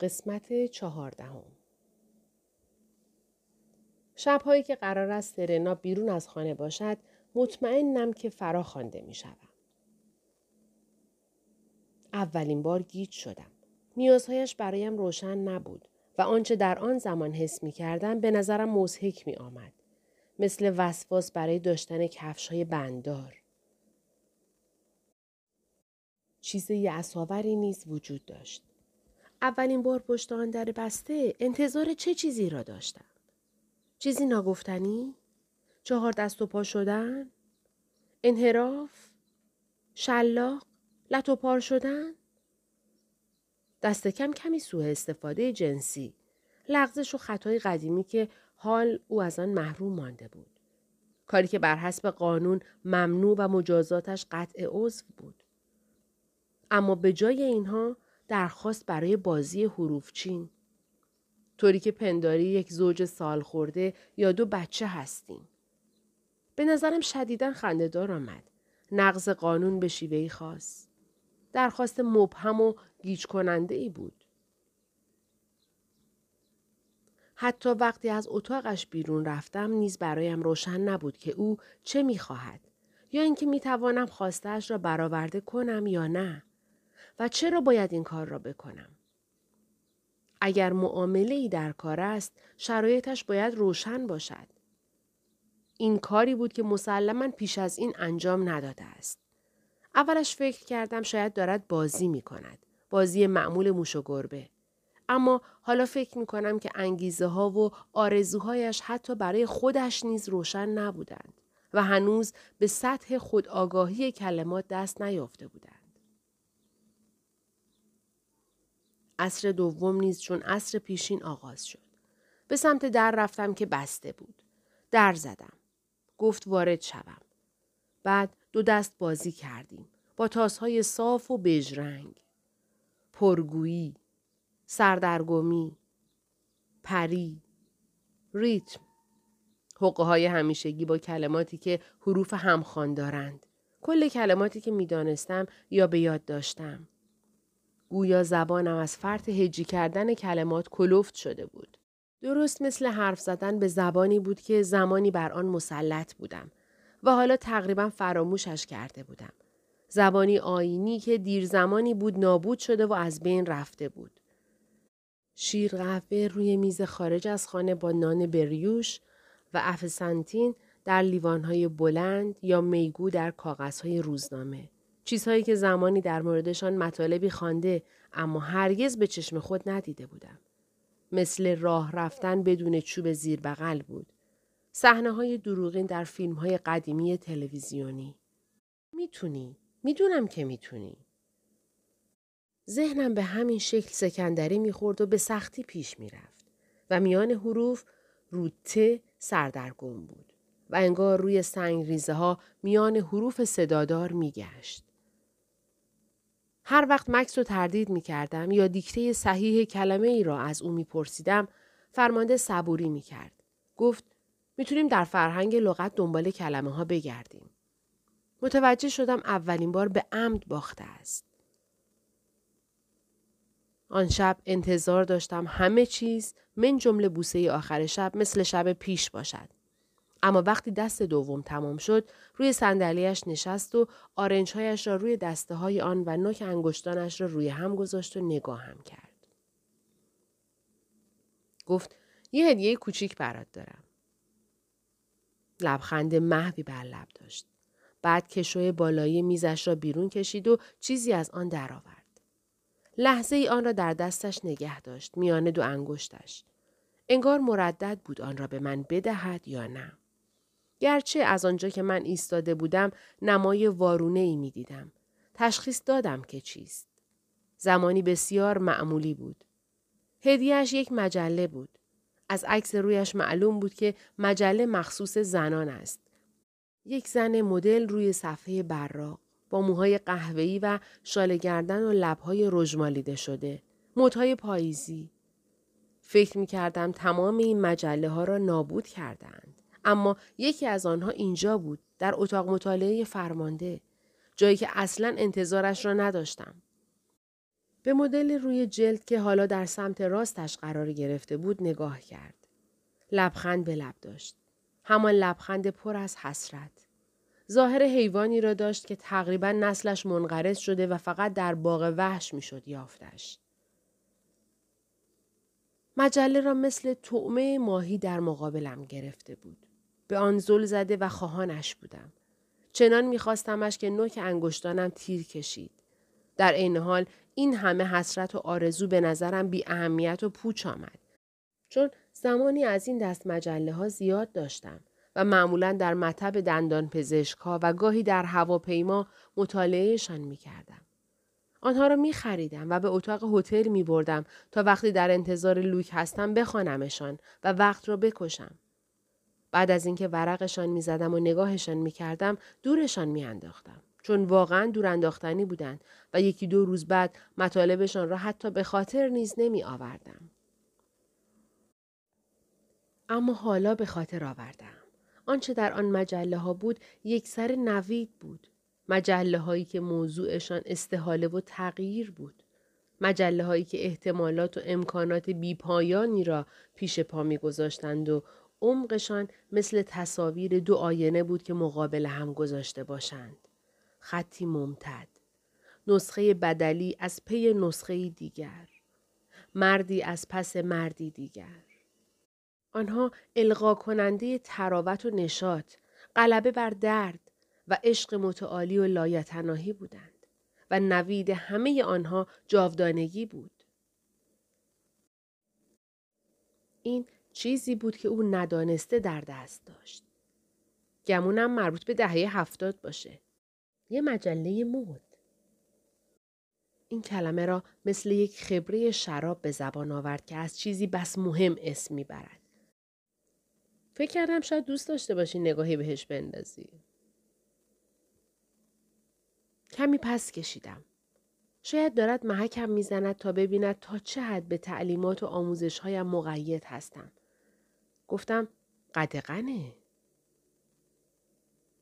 قسمت چهاردهم شبهایی که قرار است سرنا بیرون از خانه باشد مطمئنم که فرا خوانده می شود. اولین بار گیج شدم. نیازهایش برایم روشن نبود و آنچه در آن زمان حس می کردم به نظرم مزهک می آمد. مثل وسواس برای داشتن کفش های بندار. چیز یعصاوری نیز وجود داشت. اولین بار پشت آن در بسته انتظار چه چیزی را داشتم؟ چیزی ناگفتنی؟ چهار دست و پا شدن؟ انحراف؟ شلاق؟ لط و پار شدن؟ دست کم کمی سوء استفاده جنسی. لغزش و خطای قدیمی که حال او از آن محروم مانده بود. کاری که بر حسب قانون ممنوع و مجازاتش قطع عضو بود. اما به جای اینها درخواست برای بازی حروفچین. طوری که پنداری یک زوج سال خورده یا دو بچه هستیم. به نظرم شدیدا خندهدار آمد. نقض قانون به شیوهی خاص. درخواست مبهم و گیج کننده ای بود. حتی وقتی از اتاقش بیرون رفتم نیز برایم روشن نبود که او چه می‌خواهد یا اینکه می‌توانم خواستش را برآورده کنم یا نه و چرا باید این کار را بکنم اگر معامله ای در کار است شرایطش باید روشن باشد این کاری بود که مسلما پیش از این انجام نداده است اولش فکر کردم شاید دارد بازی می کند. بازی معمول موش و گربه. اما حالا فکر می کنم که انگیزه ها و آرزوهایش حتی برای خودش نیز روشن نبودند و هنوز به سطح خودآگاهی کلمات دست نیافته بودند. عصر دوم نیز چون عصر پیشین آغاز شد. به سمت در رفتم که بسته بود. در زدم. گفت وارد شوم. بعد دو دست بازی کردیم. با تاسهای صاف و بژرنگ. پرگویی. سردرگمی. پری. ریتم. حقه های همیشگی با کلماتی که حروف همخوان دارند. کل کلماتی که می‌دانستم یا به یاد داشتم. گویا زبانم از فرط هجی کردن کلمات کلفت شده بود. درست مثل حرف زدن به زبانی بود که زمانی بر آن مسلط بودم و حالا تقریبا فراموشش کرده بودم. زبانی آینی که دیر زمانی بود نابود شده و از بین رفته بود. شیر قهوه روی میز خارج از خانه با نان بریوش و افسنتین در لیوانهای بلند یا میگو در کاغذهای روزنامه. چیزهایی که زمانی در موردشان مطالبی خوانده اما هرگز به چشم خود ندیده بودم. مثل راه رفتن بدون چوب زیر بغل بود. صحنه های دروغین در فیلم های قدیمی تلویزیونی. می‌تونی. می‌دونم که می‌تونی. ذهنم به همین شکل سکندری می‌خورد و به سختی پیش می‌رفت و میان حروف روته سردرگم بود و انگار روی سنگ ریزه ها میان حروف صدادار میگشت. هر وقت مکس رو تردید می کردم یا دیکته صحیح کلمه ای را از او می پرسیدم فرمانده صبوری می کرد. گفت می‌تونیم در فرهنگ لغت دنبال کلمه ها بگردیم. متوجه شدم اولین بار به عمد باخته است. آن شب انتظار داشتم همه چیز من جمله بوسه آخر شب مثل شب پیش باشد. اما وقتی دست دوم تمام شد روی صندلیاش نشست و آرنجهایش را روی دسته های آن و نوک انگشتانش را روی هم گذاشت و نگاهم کرد. گفت یه هدیه کوچیک برات دارم. لبخند محوی بر لب داشت. بعد کشوی بالایی میزش را بیرون کشید و چیزی از آن درآورد. لحظه ای آن را در دستش نگه داشت میان دو انگشتش. انگار مردد بود آن را به من بدهد یا نه. گرچه از آنجا که من ایستاده بودم نمای وارونه ای می دیدم. تشخیص دادم که چیست. زمانی بسیار معمولی بود. هدیهش یک مجله بود. از عکس رویش معلوم بود که مجله مخصوص زنان است. یک زن مدل روی صفحه براق با موهای قهوه‌ای و شال گردن و لبهای رژمالیده شده. موتهای پاییزی. فکر می کردم تمام این مجله ها را نابود کردند. اما یکی از آنها اینجا بود در اتاق مطالعه فرمانده جایی که اصلا انتظارش را نداشتم به مدل روی جلد که حالا در سمت راستش قرار گرفته بود نگاه کرد. لبخند به لب داشت. همان لبخند پر از حسرت. ظاهر حیوانی را داشت که تقریبا نسلش منقرض شده و فقط در باغ وحش می‌شد یافتش. مجله را مثل طعمه ماهی در مقابلم گرفته بود. به آن زل زده و خواهانش بودم. چنان میخواستمش که نوک انگشتانم تیر کشید. در عین حال این همه حسرت و آرزو به نظرم بی اهمیت و پوچ آمد. چون زمانی از این دست مجله ها زیاد داشتم و معمولا در مطب دندان پزشک و گاهی در هواپیما مطالعهشان می کردم. آنها را می خریدم و به اتاق هتل می بردم تا وقتی در انتظار لوک هستم بخوانمشان و وقت را بکشم. بعد از اینکه ورقشان می زدم و نگاهشان می کردم دورشان می انداختم. چون واقعا دور انداختنی بودند و یکی دو روز بعد مطالبشان را حتی به خاطر نیز نمی آوردم. اما حالا به خاطر آوردم. آنچه در آن مجله ها بود یک سر نوید بود. مجله هایی که موضوعشان استحاله و تغییر بود. مجله هایی که احتمالات و امکانات بیپایانی را پیش پا می گذاشتند و عمقشان مثل تصاویر دو آینه بود که مقابل هم گذاشته باشند. خطی ممتد. نسخه بدلی از پی نسخه دیگر. مردی از پس مردی دیگر. آنها القا کننده تراوت و نشاط، غلبه بر درد و عشق متعالی و لایتناهی بودند و نوید همه آنها جاودانگی بود. این چیزی بود که او ندانسته در دست داشت. گمونم مربوط به دهه هفتاد باشه. یه مجله مود. این کلمه را مثل یک خبره شراب به زبان آورد که از چیزی بس مهم اسم می‌برد. فکر کردم شاید دوست داشته باشی نگاهی بهش بندازی. کمی پس کشیدم. شاید دارد محکم می‌زند تا ببیند تا چه حد به تعلیمات و آموزش هایم مقید هستم. گفتم قدقنه.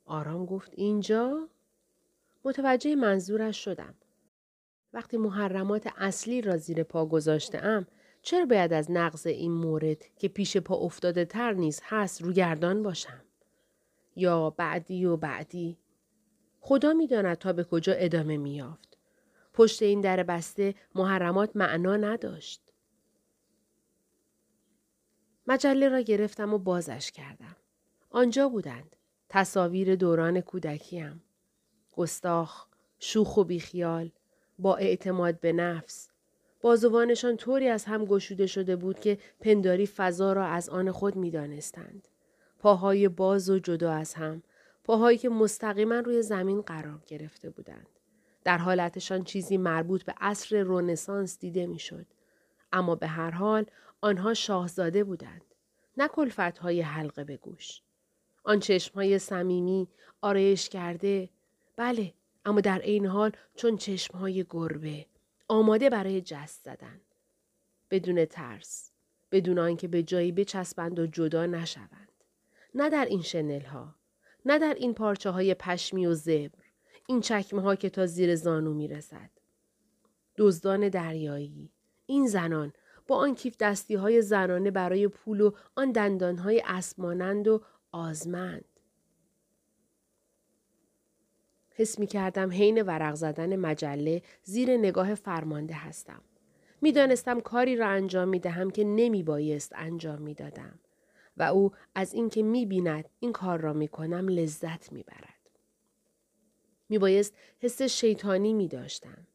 آرام گفت اینجا؟ متوجه منظورش شدم. وقتی محرمات اصلی را زیر پا گذاشته ام چرا باید از نقض این مورد که پیش پا افتاده تر نیز هست روگردان باشم؟ یا بعدی و بعدی؟ خدا می‌داند تا به کجا ادامه میافت. پشت این در بسته محرمات معنا نداشت. مجله را گرفتم و بازش کردم. آنجا بودند. تصاویر دوران کودکیم. گستاخ، شوخ و بیخیال، با اعتماد به نفس. بازوانشان طوری از هم گشوده شده بود که پنداری فضا را از آن خود می دانستند. پاهای باز و جدا از هم، پاهایی که مستقیما روی زمین قرار گرفته بودند. در حالتشان چیزی مربوط به عصر رونسانس دیده می‌شد. اما به هر حال آنها شاهزاده بودند. نه های حلقه به گوش. آن های صمیمی آرایش کرده بله اما در این حال چون های گربه آماده برای جست زدن بدون ترس بدون آنکه به جایی بچسبند و جدا نشوند نه در این شنل ها نه در این پارچه های پشمی و زبر این چکمه ها که تا زیر زانو می رسد. دزدان دریایی این زنان با آن کیف دستی های زنانه برای پول و آن دندان های اسمانند و آزمند. حس می کردم حین ورق زدن مجله زیر نگاه فرمانده هستم. می دانستم کاری را انجام می دهم که نمی بایست انجام می دادم. و او از اینکه می بیند این کار را می کنم لذت می برد. می بایست حس شیطانی می داشتم.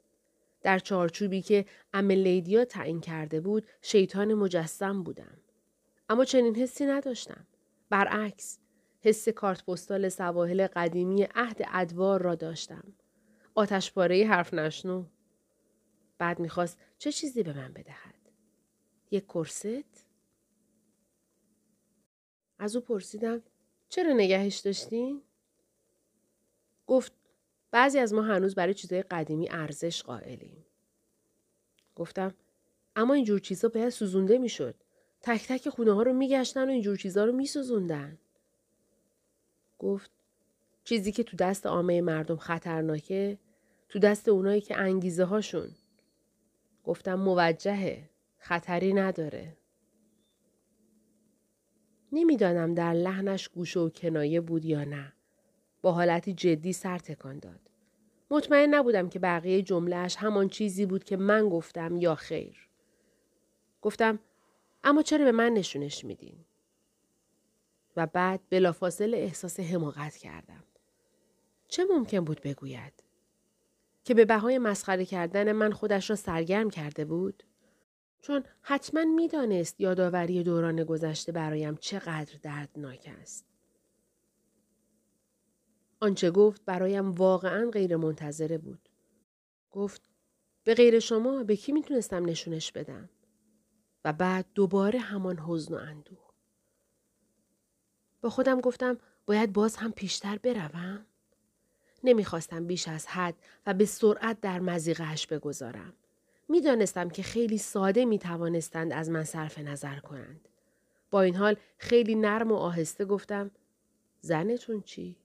در چارچوبی که لیدیا تعیین کرده بود شیطان مجسم بودم. اما چنین حسی نداشتم. برعکس حس کارت پستال سواحل قدیمی عهد ادوار را داشتم. آتشپاره حرف نشنو. بعد می‌خواست چه چیزی به من بدهد؟ یک کرست؟ از او پرسیدم چرا نگهش داشتین؟ گفت بعضی از ما هنوز برای چیزهای قدیمی ارزش قائلیم. گفتم اما اینجور چیزا باید سوزونده می‌شد. تک تک خونه ها رو میگشتن و اینجور چیزا رو میسوزوندن. گفت چیزی که تو دست عامه مردم خطرناکه تو دست اونایی که انگیزه هاشون گفتم موجهه. خطری نداره. نمی‌دانم در لحنش گوش و کنایه بود یا نه. با حالتی جدی سر تکان داد. مطمئن نبودم که بقیه جملهش همان چیزی بود که من گفتم یا خیر. گفتم اما چرا به من نشونش میدین؟ و بعد بلافاصله احساس حماقت کردم. چه ممکن بود بگوید؟ که به بهای مسخره کردن من خودش را سرگرم کرده بود؟ چون حتما می‌دانست یادآوری دوران گذشته برایم چقدر دردناک است. آنچه گفت برایم واقعا غیر منتظره بود. گفت به غیر شما به کی می‌تونستم نشونش بدم؟ و بعد دوباره همان حزن و اندوه. با خودم گفتم باید باز هم پیشتر بروم؟ نمی‌خواستم بیش از حد و به سرعت در مزیقهش بگذارم. می‌دانستم که خیلی ساده می توانستند از من صرف نظر کنند. با این حال خیلی نرم و آهسته گفتم زنتون چی؟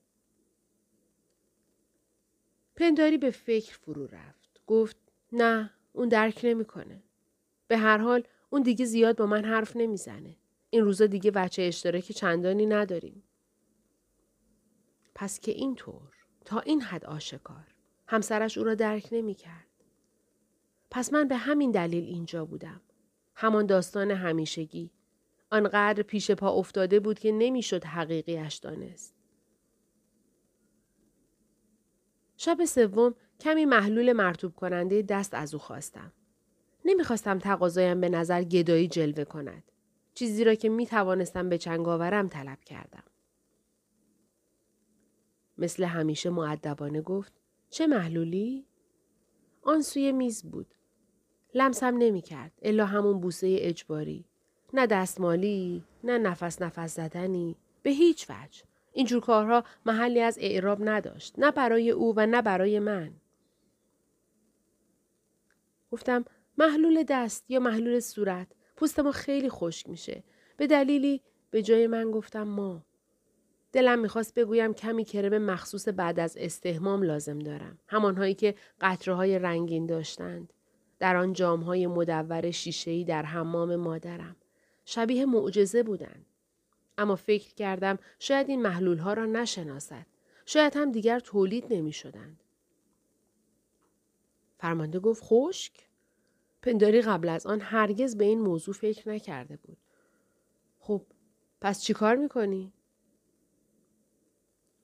پنداری به فکر فرو رفت. گفت نه اون درک نمی‌کنه. به هر حال اون دیگه زیاد با من حرف نمی‌زنه. این روزا دیگه بچه اشتراک چندانی نداریم. پس که اینطور تا این حد آشکار همسرش او را درک نمی‌کرد. پس من به همین دلیل اینجا بودم. همان داستان همیشگی. آنقدر پیش پا افتاده بود که نمی‌شد حقیقیش دانست. شب سوم کمی محلول مرتوب کننده دست از او خواستم. نمی‌خواستم تقاضایم به نظر گدایی جلوه کند. چیزی را که می توانستم به چنگ آورم طلب کردم. مثل همیشه معدبانه گفت چه محلولی؟ آن سوی میز بود. لمسم نمی کرد. الا همون بوسه اجباری. نه دستمالی، نه نفس نفس زدنی. به هیچ وجه. اینجور کارها محلی از اعراب نداشت. نه برای او و نه برای من. گفتم محلول دست یا محلول صورت. پوست ما خیلی خشک میشه. به دلیلی به جای من گفتم ما. دلم می‌خواست بگویم کمی کرم مخصوص بعد از استهمام لازم دارم. همانهایی که قطره رنگین داشتند. در آن جامهای مدور شیشهی در حمام مادرم. شبیه معجزه بودند. اما فکر کردم شاید این محلول ها را نشناسد. شاید هم دیگر تولید نمی شدند. فرمانده گفت خشک؟ پنداری قبل از آن هرگز به این موضوع فکر نکرده بود. خب پس چی کار می‌کنی؟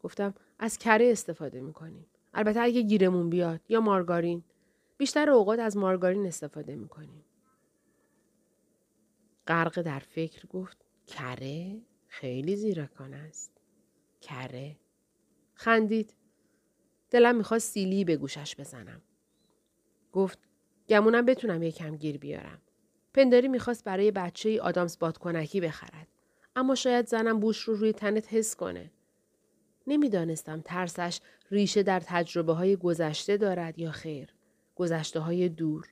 گفتم از کره استفاده می‌کنیم. البته اگه گیرمون بیاد یا مارگارین. بیشتر اوقات از مارگارین استفاده می‌کنیم. غرق در فکر گفت کره خیلی زیرکانه است. کره. خندید. دلم می‌خواست سیلی به گوشش بزنم. گفت گمونم بتونم یکم گیر بیارم. پنداری می‌خواست برای بچه ای آدامس بادکنکی بخرد. اما شاید زنم بوش رو روی تنت حس کنه. نمی‌دانستم ترسش ریشه در تجربه های گذشته دارد یا خیر. گذشته های دور.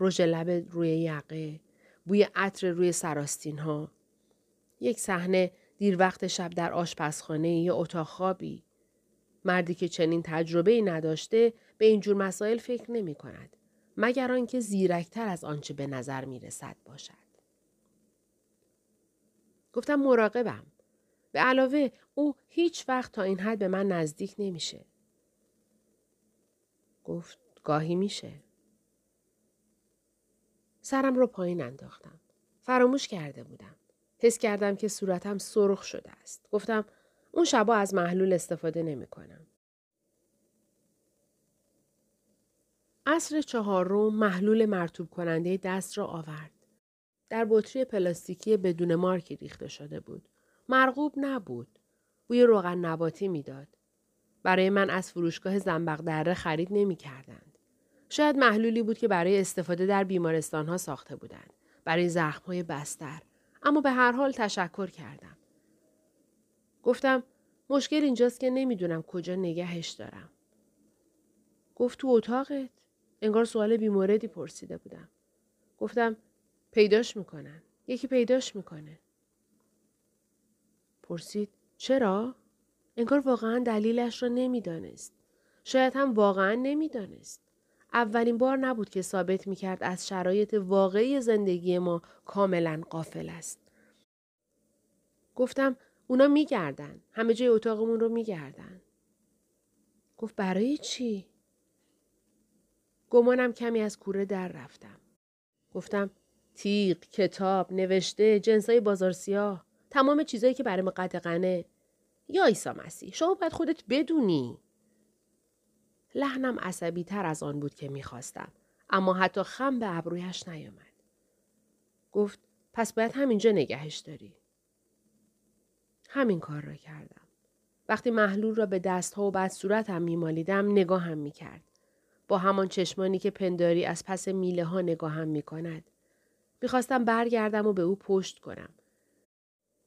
رژ لب روی یقه. بوی عطر روی سراستین ها. یک صحنه دیر وقت شب در آشپزخانه یا اتاق خوابی. مردی که چنین تجربه ای نداشته به اینجور مسائل فکر نمی کند. مگر آنکه زیرکتر از آنچه به نظر می رسد باشد. گفتم مراقبم. به علاوه او هیچ وقت تا این حد به من نزدیک نمیشه. گفت گاهی میشه. سرم رو پایین انداختم. فراموش کرده بودم. حس کردم که صورتم سرخ شده است. گفتم اون شبا از محلول استفاده نمی کنم. عصر چهارم محلول مرتوب کننده دست را آورد. در بطری پلاستیکی بدون مارکی ریخته شده بود. مرغوب نبود. بوی روغن نباتی می‌داد. برای من از فروشگاه زنبق دره خرید نمی کردند. شاید محلولی بود که برای استفاده در بیمارستان ها ساخته بودند. برای زخم های بستر. اما به هر حال تشکر کردم. گفتم مشکل اینجاست که نمی‌دونم کجا نگهش دارم. گفت تو اتاقت؟ انگار سوال بیموردی پرسیده بودم. گفتم پیداش می‌کنن. یکی پیداش می‌کنه. پرسید چرا؟ انگار واقعا دلیلش را نمی‌دانست. شاید هم واقعا نمی‌دانست. اولین بار نبود که ثابت می کرد از شرایط واقعی زندگی ما کاملا قافل است. گفتم اونا میگردن. همه جای اتاقمون رو میگردن. گفت برای چی؟ گمانم کمی از کوره در رفتم. گفتم تیغ، کتاب، نوشته، جنسای بازار سیاه. تمام چیزایی که برای ما قدقنه. یا ایسا مسیح شما باید خودت بدونی. لحنم عصبی تر از آن بود که می‌خواستم. اما حتی خم به ابرویش نیامد. گفت پس باید همینجا نگهش داری. همین کار را کردم. وقتی محلول را به دستها و بعد صورتم میمالیدم نگاهم می‌کرد. با همان چشمانی که پنداری از پس میله ها نگاهم می کند. می‌خواستم برگردم و به او پشت کنم.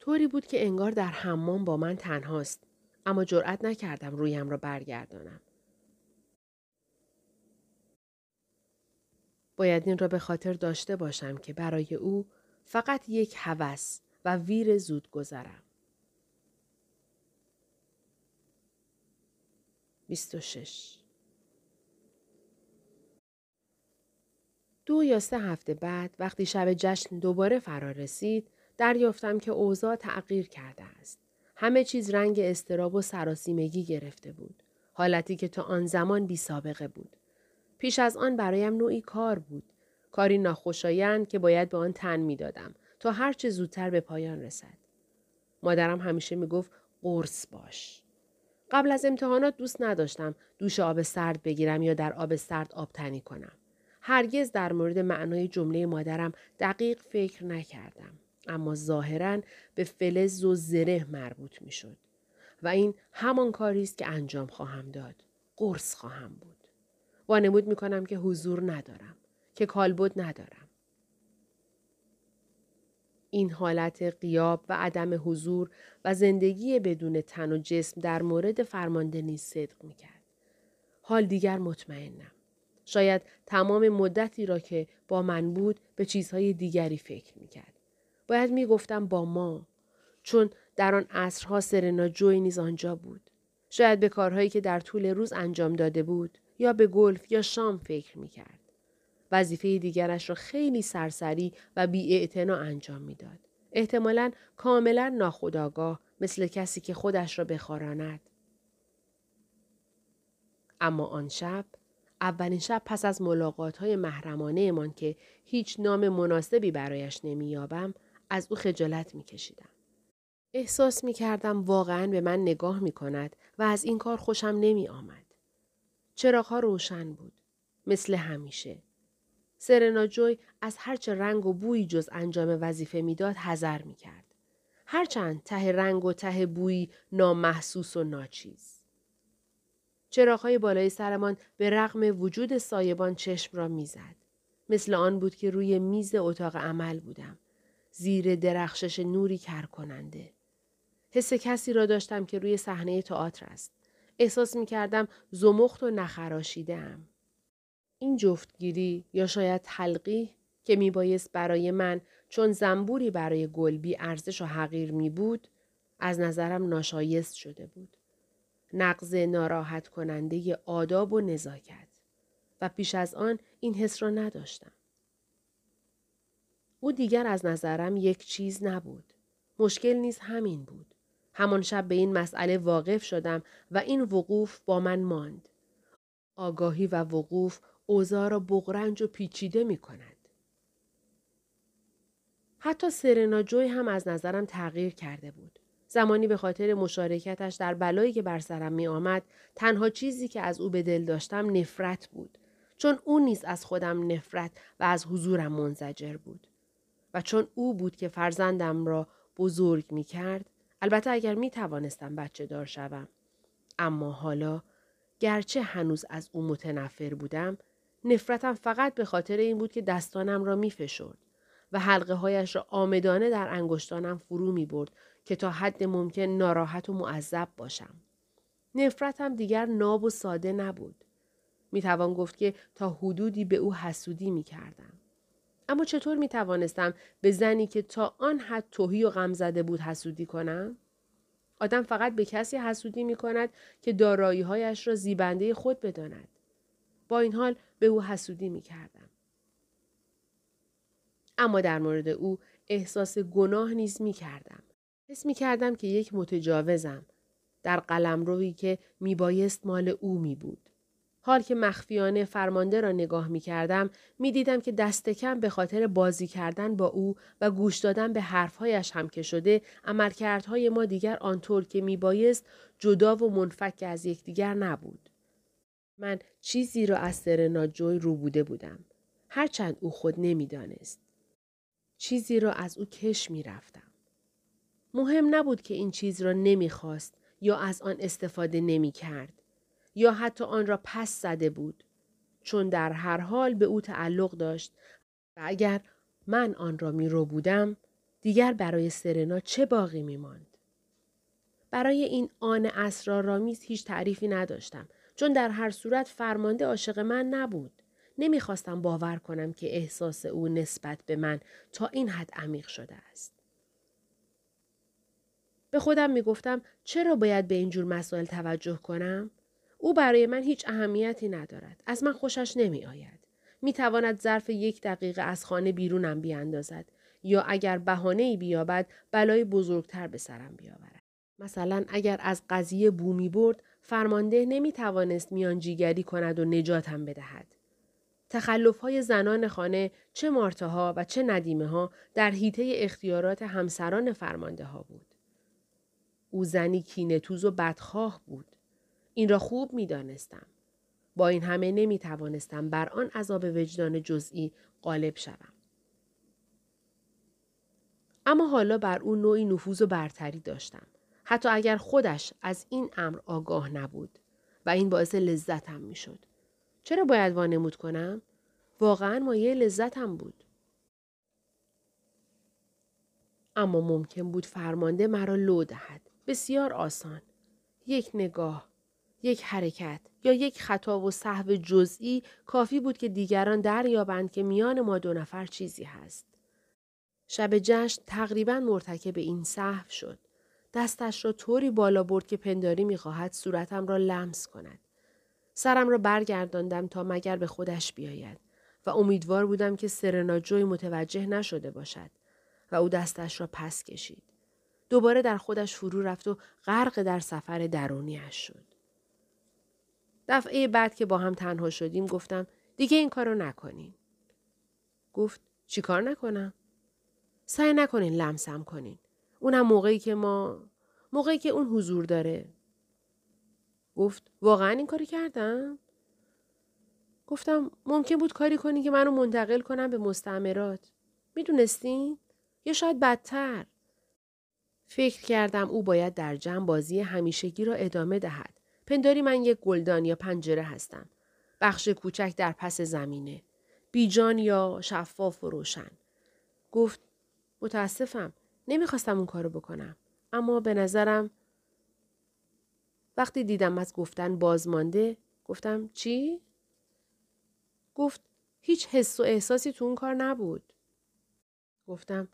طوری بود که انگار در حمام با من تنهاست. اما جرأت نکردم رویم را برگردانم. باید این را به خاطر داشته باشم که برای او فقط یک هوس و ویر زود گذرم. 26 دو یا سه هفته بعد وقتی شب جشن دوباره فرا رسید دریافتم که اوضاع تغییر کرده است. همه چیز رنگ استراب و سراسیمگی گرفته بود. حالتی که تا آن زمان بی سابقه بود. پیش از آن برایم نوعی کار بود. کاری ناخوشایند که باید به آن تن می دادم تا هرچه زودتر به پایان رسد. مادرم همیشه می گفت قرص باش. قبل از امتحانات دوست نداشتم دوش آب سرد بگیرم یا در آب سرد آب تنی کنم. هرگز در مورد معنای جمله مادرم دقیق فکر نکردم. اما ظاهرا به فلز و زره مربوط می. و این همان کاری است که انجام خواهم داد. قرص خواهم بود. وانمود می کنم که حضور ندارم. که کالبد ندارم. این حالت قیاب و عدم حضور و زندگی بدون تن و جسم در مورد فرمانده نیز صدق می کرد. حال دیگر مطمئنم. شاید تمام مدتی را که با من بود به چیزهای دیگری فکر می کرد. باید می گفتم با ما چون در آن عصرها سرنا جوی نیز آنجا بود. شاید به کارهایی که در طول روز انجام داده بود یا به گلف یا شام فکر می کرد. وظیفه دیگرش را خیلی سرسری و بی انجام می‌داد. احتمالا کاملا ناخداگاه مثل کسی که خودش را بخاراند. اما آن شب اولین شب پس از ملاقات های محرمانه من که هیچ نام مناسبی برایش نمییابم از او خجالت می کشیدم. احساس می کردم واقعا به من نگاه می کند و از این کار خوشم نمی آمد. چراغها روشن بود. مثل همیشه. سرنا جوی از هرچه رنگ و بویی جز انجام وظیفه می‌داد حذر می کرد. هرچند ته رنگ و ته بویی نامحسوس و ناچیز. چراغهای بالای سرمان به رغم وجود سایبان چشم را می‌زد. مثل آن بود که روی میز اتاق عمل بودم. زیر درخشش نوری کر کننده. حس کسی را داشتم که روی صحنه تئاتر است. احساس می کردم زمخت و نخراشیده این جفتگیری یا شاید تلقیح که می بایست برای من چون زنبوری برای گلبی ارزش و حقیر می بود از نظرم ناشایست شده بود. نقض ناراحت کننده آداب و نزاکت و پیش از آن این حس را نداشتم. او دیگر از نظرم یک چیز نبود. مشکل نیز همین بود. همان شب به این مسئله واقف شدم و این وقوف با من ماند. آگاهی و وقوف اوضاع را بغرنج و پیچیده می کند. حتی سرنا جوی هم از نظرم تغییر کرده بود. زمانی به خاطر مشارکتش در بلایی که بر سرم می آمد تنها چیزی که از او به دل داشتم نفرت بود. چون او نیز از خودم نفرت و از حضورم منزجر بود. و چون او بود که فرزندم را بزرگ می کرد البته اگر می توانستم بچه دار شوم. اما حالا گرچه هنوز از او متنفر بودم نفرتم فقط به خاطر این بود که دستانم را می فشرد و حلقه هایش را آمدانه در انگشتانم فرو می برد که تا حد ممکن ناراحت و معذب باشم. نفرتم دیگر ناب و ساده نبود. می توان گفت که تا حدودی به او حسودی می کردم. اما چطور می توانستم به زنی که تا آن حد توهی و غم زده بود حسودی کنم؟ آدم فقط به کسی حسودی می کند که دارایی هایش را زیبنده خود بداند. با این حال به او حسودی می کردم. اما در مورد او احساس گناه نیز می کردم. حس می کردم که یک متجاوزم در قلم روی که می بایست مال او می بود. حال که مخفیانه فرمانده را نگاه می کردم می دیدم که دست کم به خاطر بازی کردن با او و گوش دادن به حرفهایش هم که شده عملکردهای ما دیگر آنطور که می بایست جدا و منفک از یکدیگر نبود. من چیزی را از سرنا جوی رو بوده بودم. هرچند او خود نمی‌دانست. چیزی را از او کش می رفتم. مهم نبود که این چیز را نمی‌خواست یا از آن استفاده نمی کرد. یا حتی آن را پس زده بود. چون در هر حال به او تعلق داشت و اگر من آن را می رو بودم دیگر برای سرنا چه باقی می ماند؟ برای این آن اسرارآمیز هیچ تعریفی نداشتم چون در هر صورت فرمانده عاشق من نبود. نمی‌خواستم باور کنم که احساس او نسبت به من تا این حد عمیق شده است. به خودم می‌گفتم چرا باید به اینجور مسائل توجه کنم؟ او برای من هیچ اهمیتی ندارد. از من خوشش نمی آید. می تواند ظرف یک دقیقه از خانه بیرونم بیاندازد یا اگر بهانه ای بیابد بلای بزرگتر به سرم بیاورد. مثلا اگر از قضیه بومی برد فرمانده نمی توانست میانجیگری کند و نجاتم بدهد. تخلف های زنان خانه چه مارتها و چه ندیمه ها در حیطه اختیارات همسران فرمانده ها بود. او زنی کینتوز و بدخواه بود. این را خوب می دانستم. با این همه نمی توانستم بر آن عذاب وجدان جزئی غالب شوم. اما حالا بر او نوعی نفوذ و برتری داشتم. حتی اگر خودش از این امر آگاه نبود و این باعث لذتم می شد. چرا باید وانمود کنم؟ واقعا مایه لذتم بود. اما ممکن بود فرمانده مرا لو دهد. بسیار آسان. یک نگاه، یک حرکت یا یک خطا و صحو جزئی کافی بود که دیگران دریابند که میان ما دو نفر چیزی هست. شب جشن تقریبا مرتکب این صحو شد. دستش را طوری بالا برد که پنداری می‌خواهد صورتم را لمس کند. سرم را برگرداندم تا مگر به خودش بیاید و امیدوار بودم که سرنا جوی متوجه نشده باشد و او دستش را پس کشید. دوباره در خودش فرو رفت و غرق در سفر درونیش شد. دفعه بعد که با هم تنها شدیم گفتم دیگه این کارو نکنین. گفت چی کار نکنم؟ سعی نکنین لمسم کنین. اونم موقعی که ما موقعی که اون حضور داره. گفت واقعا این کاری کردم؟ گفتم ممکن بود کاری کنی که منو منتقل کنم به مستعمرات. می‌دونستین؟ یا شاید بدتر. فکر کردم او باید در جمع بازی همیشگی را ادامه دهد. پنداری من یک گلدان یا پنجره هستم. بخش کوچک در پس زمینه. بیجان یا شفاف و روشن. گفت متاسفم. نمی‌خواستم اون کارو بکنم. اما به نظرم وقتی دیدم از گفتن بازمانده گفتم چی؟ گفت هیچ حس و احساسی تو اون کار نبود. گفتم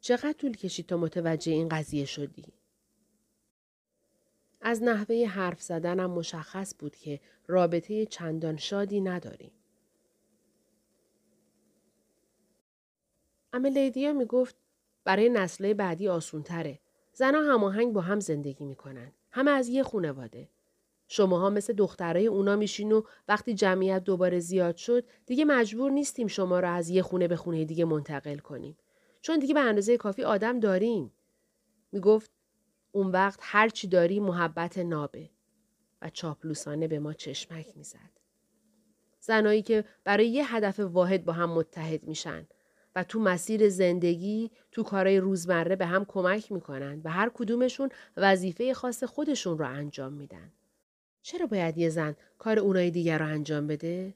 چقدر طول کشید تا متوجه این قضیه شدی؟ از نحوه حرف زدنم مشخص بود که رابطه چندان شادی نداریم. اما لیدیا می گفت برای نسله بعدی آسون تره. زنها هماهنگ با هم زندگی می‌کنن. همه از یه خونواده. شماها مثل دخترای اونا میشین و وقتی جمعیت دوباره زیاد شد دیگه مجبور نیستیم شما را از یه خونه به خونه دیگه منتقل کنیم. چون دیگه به اندازه کافی آدم داریم. می‌گفت اون وقت هر چی داری محبت نابه و چاپلوسانه به ما چشمک می‌زد. زنایی که برای یه هدف واحد با هم متحد میشن و تو مسیر زندگی تو کارهای روزمره به هم کمک می‌کنن و هر کدومشون وظیفه خاص خودشون رو انجام میدن. چرا باید یه زن کار اونای دیگر رو انجام بده؟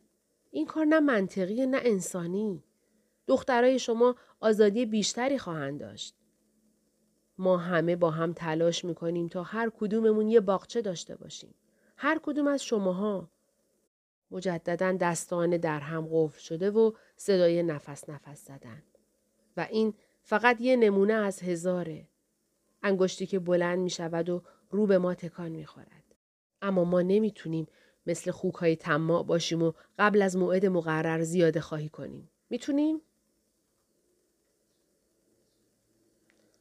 این کار نه منطقی نه انسانی. دخترای شما آزادی بیشتری خواهند داشت. ما همه با هم تلاش می‌کنیم تا هر کدوممون یه باغچه داشته باشیم. هر کدوم از شماها مجددا دستان در هم قفل شده و صدای نفس نفس زدن. و این فقط یه نمونه از هزاره. انگشتی که بلند می شود و رو به ما تکان می خورد. اما ما نمی‌تونیم مثل خوک های باشیم و قبل از موعد مقرر زیاده خواهی کنیم. می‌تونیم؟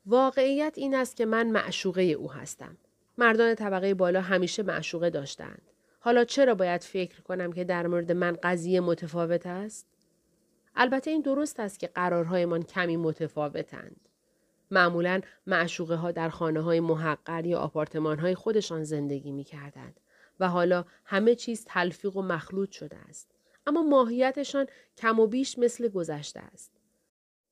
واقعیت این است که من معشوقه او هستم. مردان طبقه بالا همیشه معشوقه داشتند. حالا چرا باید فکر کنم که در مورد من قضیه متفاوت است؟ البته این درست است که قرارهایمان کمی متفاوتند. معمولا معشوقه ها در خانه های محقر یا آپارتمان های خودشان زندگی می کردند و حالا همه چیز تلفیق و مخلوط شده است. اما ماهیتشان کم و بیش مثل گذشته است.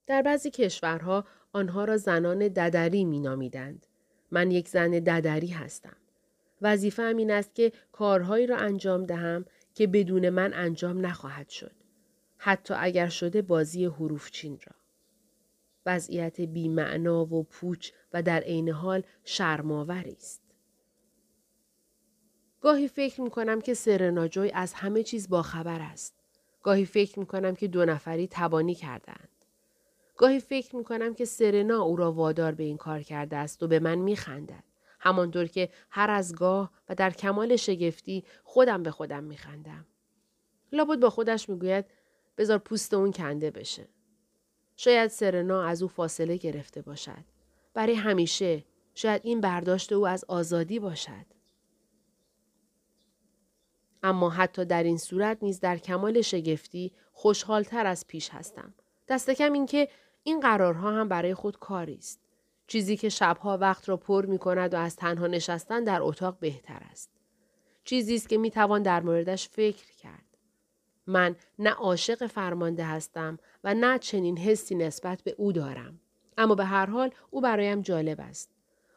در بعضی کشورها آنها را زنان ددری می نامیدند. من یک زن ددری هستم. وظیفه این است که کارهایی را انجام دهم که بدون من انجام نخواهد شد. حتی اگر شده بازی حروف چین را. وضعیت بیمعنا و پوچ و در عین حال شرماوری است. گاهی فکر می کنم که سرنا جوی از همه چیز باخبر است. گاهی فکر می کنم که دو نفری تبانی کردند. گاهی فکر می کنم که سرنا او را وادار به این کار کرده است و به من می خندد. همانطور که هر از گاه و در کمال شگفتی خودم به خودم می خندم. لابد با خودش می گوید بذار پوست اون کنده بشه. شاید سرنا از او فاصله گرفته باشد. برای همیشه شاید این برداشت او از آزادی باشد. اما حتی در این صورت نیز در کمال شگفتی خوشحالتر از پیش هستم. دست کم اینکه این قرارها هم برای خود کاری است. چیزی که شبها وقت را پر می کند و از تنها نشستن در اتاق بهتر است. چیزی است که می توان در موردش فکر کرد. من نه عاشق فرمانده هستم و نه چنین حسی نسبت به او دارم. اما به هر حال او برایم جالب است.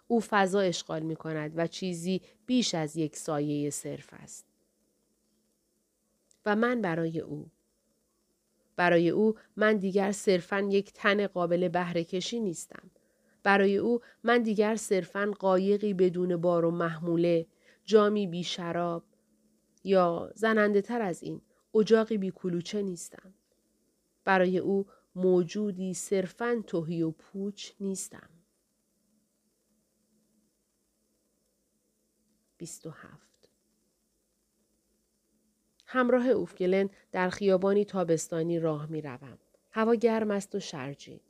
او فضا اشغال می کند و چیزی بیش از یک سایه صرف است. و من برای او. برای او من دیگر صرفا یک تن قابل بهره کشی نیستم. برای او من دیگر صرفا قایقی بدون بار و محموله، جامی بی شراب یا زننده تر از این اجاقی بی کلوچه نیستم. برای او موجودی صرفا توهی و پوچ نیستم. 27 همراه اوفگلن در خیابانی تابستانی راه می روم. هوا گرم است و شرجی.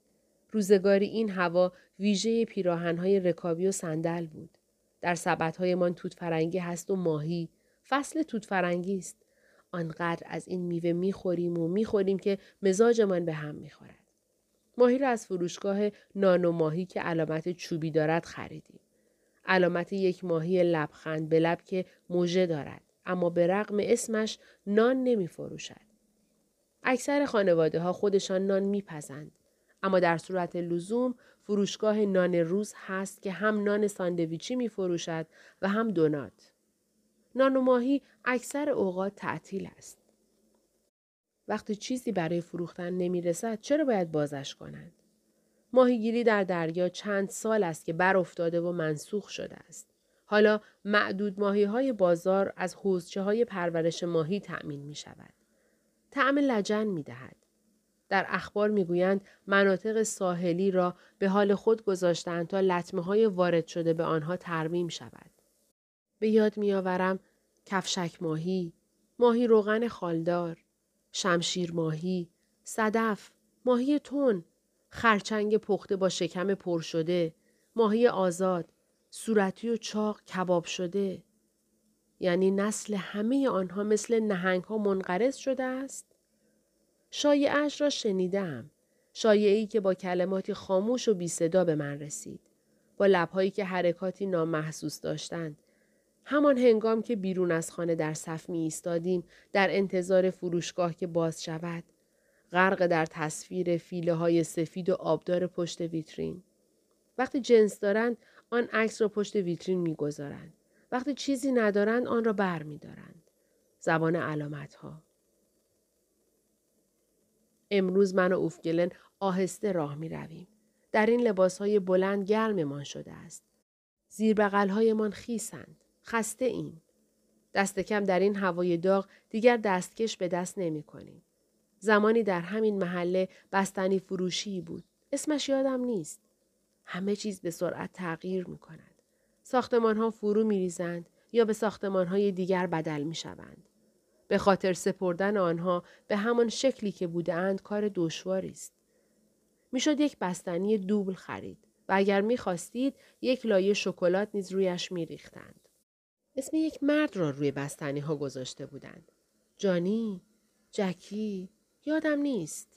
روزگاری این هوا ویژه پیراهنهای رکابی و صندل بود. در سبدهایمان توت فرنگی هست و ماهی. فصل توت فرنگی است. آنقدر از این میوه می‌خوریم و می‌خوریم که مزاجمان به هم می‌خورد. ماهی را از فروشگاه نان و ماهی که علامت چوبی دارد خریدیم. علامت یک ماهی لبخند به لب که موژه دارد. اما به رغم اسمش نان نمی فروشد. اکثر خانواده ها خودشان نان میپزند. اما در صورت لزوم فروشگاه نان روز هست که هم نان ساندویچی می فروشد و هم دونات. نان و ماهی اکثر اوقات تعطیل است. وقتی چیزی برای فروختن نمی رسد چرا باید بازش کنند؟ ماهیگیری در دریا چند سال است که بر افتاده و منسوخ شده است. حالا معدود ماهی های بازار از حوزچه های پرورش ماهی تأمین می شود. طعم لجن می دهد. در اخبار می‌گویند مناطق ساحلی را به حال خود گذاشتند تا لطمه های وارد شده به آنها ترمیم شود. به یاد میآورم کفشک ماهی، ماهی روغن خالدار، شمشیر ماهی، صدف، ماهی تون، خرچنگ پخته با شکم پر شده، ماهی آزاد، صورتی و چاق کباب شده. یعنی نسل همه آنها مثل نهنگ ها منقرض شده است؟ شایعش را شنیدم. شایعی که با کلماتی خاموش و بی صدا به من رسید. با لبهایی که حرکاتی نامحسوس داشتند. همان هنگام که بیرون از خانه در صف می ایستادیم در انتظار فروشگاه که باز شود. غرق در تصویر فیله های سفید و آبدار پشت ویترین. وقتی جنس دارند آن عکس را پشت ویترین می‌گذارند. وقتی چیزی ندارند آن را بر می دارند. زبان علامت ها. امروز من و اوفگلن آهسته راه می رویم. در این لباس های بلند گرممان شده است. زیر بغل من خیسند. خسته ایم. دست کم در این هوای داغ دیگر دستکش به دست نمی کنیم. زمانی در همین محله بستنی فروشی بود. اسمش یادم نیست. همه چیز به سرعت تغییر می کند. ساختمان ها فرو می ریزند یا به ساختمانهای دیگر بدل می شوند. به خاطر سپردن آنها به همان شکلی که بودند کار دشواری است. می‌شد یک بستنی دوبل خرید و اگر می‌خواستید یک لایه شکلات نیز رویش میریختند. اسم یک مرد را روی بستنی ها گذاشته بودند. جانی، جکی، یادم نیست.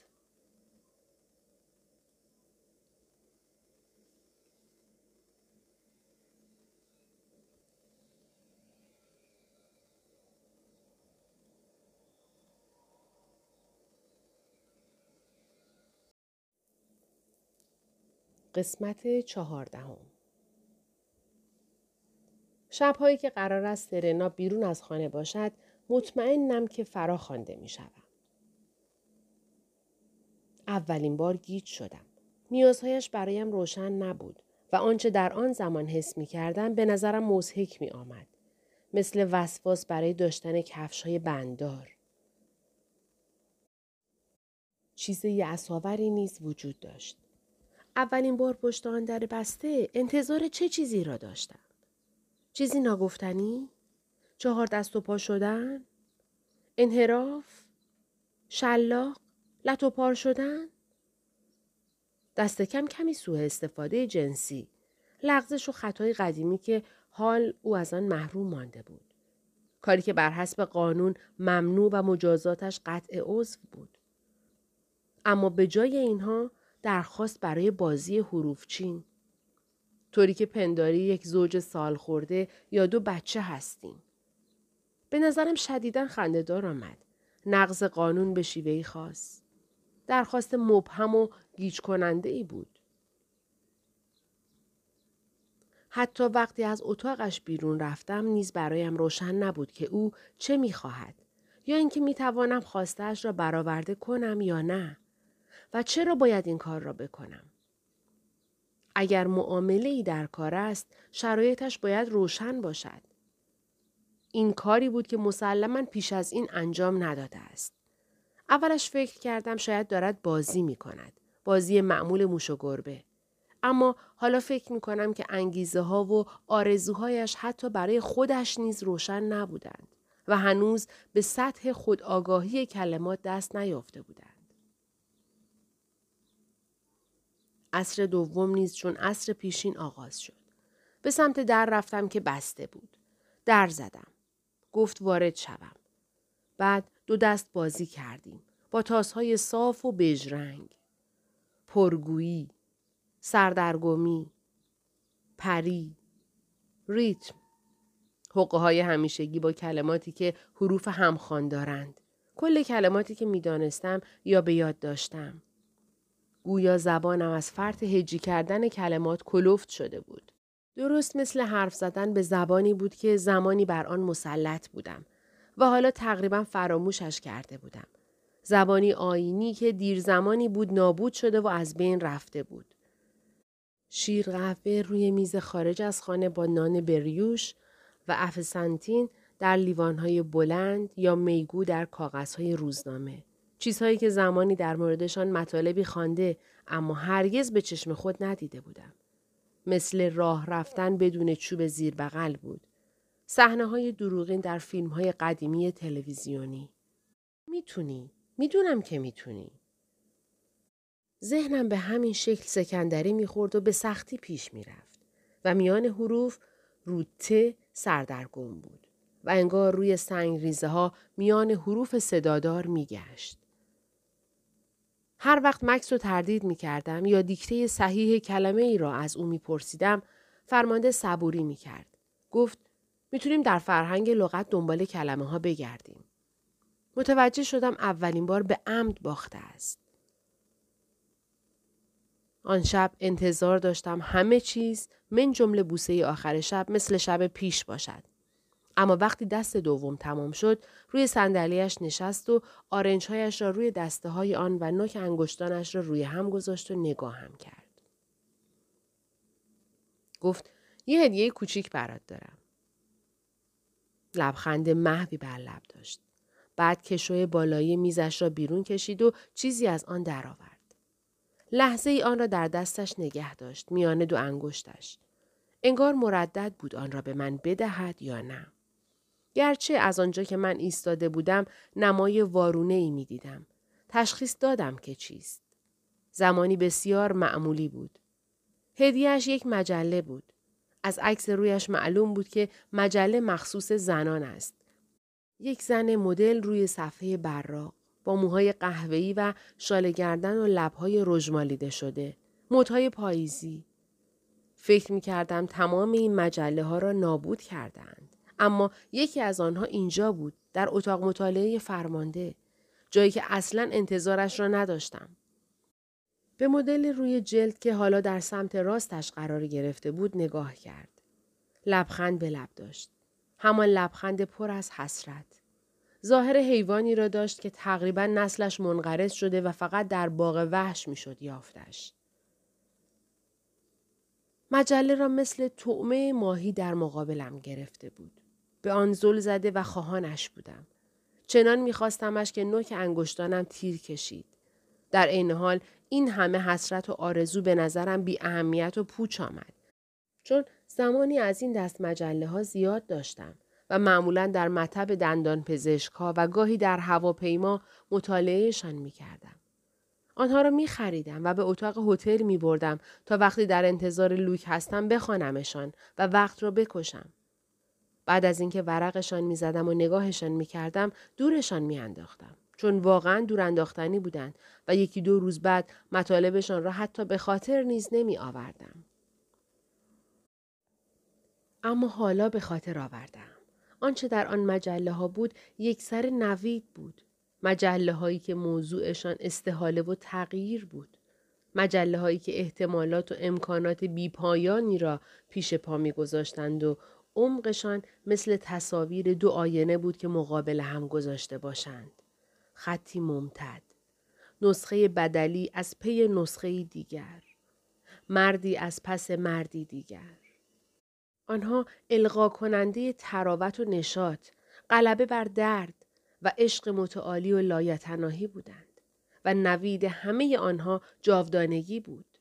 قسمت چهاردهم شبهایی که قرار است سرنا بیرون از خانه باشد مطمئنم که فرا خوانده می شدم. اولین بار گیج شدم. نیازهایش برایم روشن نبود و آنچه در آن زمان حس می کردم به نظرم مزهک می آمد. مثل وسواس برای داشتن کفش های بندار. چیز یعصاوری نیز وجود داشت. اولین بار پشت آن در بسته انتظار چه چیزی را داشتم؟ چیزی ناگفتنی؟ چهار دست و پا شدن؟ انحراف؟ شلاق؟ لط پار شدن؟ دست کم کمی سوء استفاده جنسی لغزش و خطای قدیمی که حال او از آن محروم مانده بود کاری که بر حسب قانون ممنوع و مجازاتش قطع عضو بود اما به جای اینها درخواست برای بازی حروفچین طوری که پنداری یک زوج سال خورده یا دو بچه هستیم. به نظرم شدیدا خندهدار آمد. نقض قانون به شیوهی خاص. درخواست مبهم و گیج کننده ای بود. حتی وقتی از اتاقش بیرون رفتم نیز برایم روشن نبود که او چه می‌خواهد یا اینکه می‌توانم خواستهاش را برآورده کنم یا نه. و چرا باید این کار را بکنم؟ اگر معامله ای در کار است شرایطش باید روشن باشد. این کاری بود که مسلما پیش از این انجام نداده است. اولش فکر کردم شاید دارد بازی می کند. بازی معمول موش و گربه. اما حالا فکر می کنم که انگیزه ها و آرزوهایش حتی برای خودش نیز روشن نبودند و هنوز به سطح خودآگاهی کلمات دست نیافته بودند. عصر دوم نیز چون عصر پیشین آغاز شد. به سمت در رفتم که بسته بود. در زدم. گفت وارد شوم. بعد دو دست بازی کردیم. با تاسهای صاف و بژرنگ. پرگویی. سردرگمی. پری. ریتم. حقه های همیشگی با کلماتی که حروف همخوان دارند. کل کلماتی که می‌دانستم یا به یاد داشتم. گویا زبانم از فرط هجی کردن کلمات کلفت شده بود. درست مثل حرف زدن به زبانی بود که زمانی بر آن مسلط بودم و حالا تقریبا فراموشش کرده بودم. زبانی آینی که دیر زمانی بود نابود شده و از بین رفته بود. شیر قهوه روی میز خارج از خانه با نان بریوش و افسنتین در لیوانهای بلند یا میگو در کاغذهای روزنامه. چیزهایی که زمانی در موردشان مطالبی خوانده اما هرگز به چشم خود ندیده بودم. مثل راه رفتن بدون چوب زیر بغل بود. صحنه های دروغین در فیلم های قدیمی تلویزیونی. می‌تونی. می‌دونم که می‌تونی. ذهنم به همین شکل سکندری می‌خورد و به سختی پیش می‌رفت و میان حروف روته سردرگم بود و انگار روی سنگ ریزه ها میان حروف صدادار میگشت. هر وقت مکس رو تردید می کردم یا دیکته صحیح کلمه ای را از او می پرسیدم فرمانده صبوری می کرد. گفت می‌تونیم در فرهنگ لغت دنبال کلمه ها بگردیم. متوجه شدم اولین بار به عمد باخته است. آن شب انتظار داشتم همه چیز من جمله بوسه آخر شب مثل شب پیش باشد. اما وقتی دست دوم تمام شد روی صندلیاش نشست و آرنجهایش را روی دسته های آن و نوک انگشتانش را روی هم گذاشت و نگاه هم کرد. گفت یه هدیه کوچیک برات دارم. لبخند محوی بر لب داشت. بعد کشوی بالایی میزش را بیرون کشید و چیزی از آن درآورد. لحظه ای آن را در دستش نگه داشت میان دو انگشتش. انگار مردد بود آن را به من بدهد یا نه. گرچه از آنجا که من ایستاده بودم نمای وارونه ای می دیدم. تشخیص دادم که چیست. زمانی بسیار معمولی بود. هدیهش یک مجله بود. از عکس رویش معلوم بود که مجله مخصوص زنان است. یک زن مدل روی صفحه براق با موهای قهوه‌ای و شال گردن و لبهای رژمالیده شده. مدهای پاییزی. فکر می کردم تمام این مجله ها را نابود کردند. اما یکی از آنها اینجا بود در اتاق مطالعه فرمانده. جایی که اصلا انتظارش را نداشتم. به مدل روی جلد که حالا در سمت راستش قرار گرفته بود نگاه کرد. لبخند به لب داشت. همان لبخند پر از حسرت. ظاهر حیوانی را داشت که تقریبا نسلش منقرض شده و فقط در باغ وحش می‌شد یافتش. مجله را مثل طعمه ماهی در مقابلم گرفته بود. به آن زل زده و خواهانش بودم. چنان میخواستمش که نوک انگشتانم تیر کشید. در عین حال این همه حسرت و آرزو به نظرم بی اهمیت و پوچ آمد. چون زمانی از این دست مجله ها زیاد داشتم و معمولا در مطب دندان پزشک ها و گاهی در هواپیما مطالعهشان می کردم. آنها را می خریدم و به اتاق هتل می بردم تا وقتی در انتظار لوک هستم بخوانمشان و وقت را بکشم. بعد از اینکه ورقشان می زدم و نگاهشان می کردم دورشان می انداختم. چون واقعا دور انداختنی بودند و یکی دو روز بعد مطالبشان را حتی به خاطر نیز نمی آوردم. اما حالا به خاطر آوردم. آنچه در آن مجله ها بود یک سر نوید بود. مجله هایی که موضوعشان استحاله و تغییر بود. مجله هایی که احتمالات و امکانات بیپایانی را پیش پا می گذاشتند و عمقشان مثل تصاویر دو آینه بود که مقابل هم گذاشته باشند. خطی ممتد. نسخه بدلی از پی نسخه دیگر. مردی از پس مردی دیگر. آنها القا کننده تراوت و نشاط، غلبه بر درد و عشق متعالی و لایتناهی بودند و نوید همه آنها جاودانگی بود.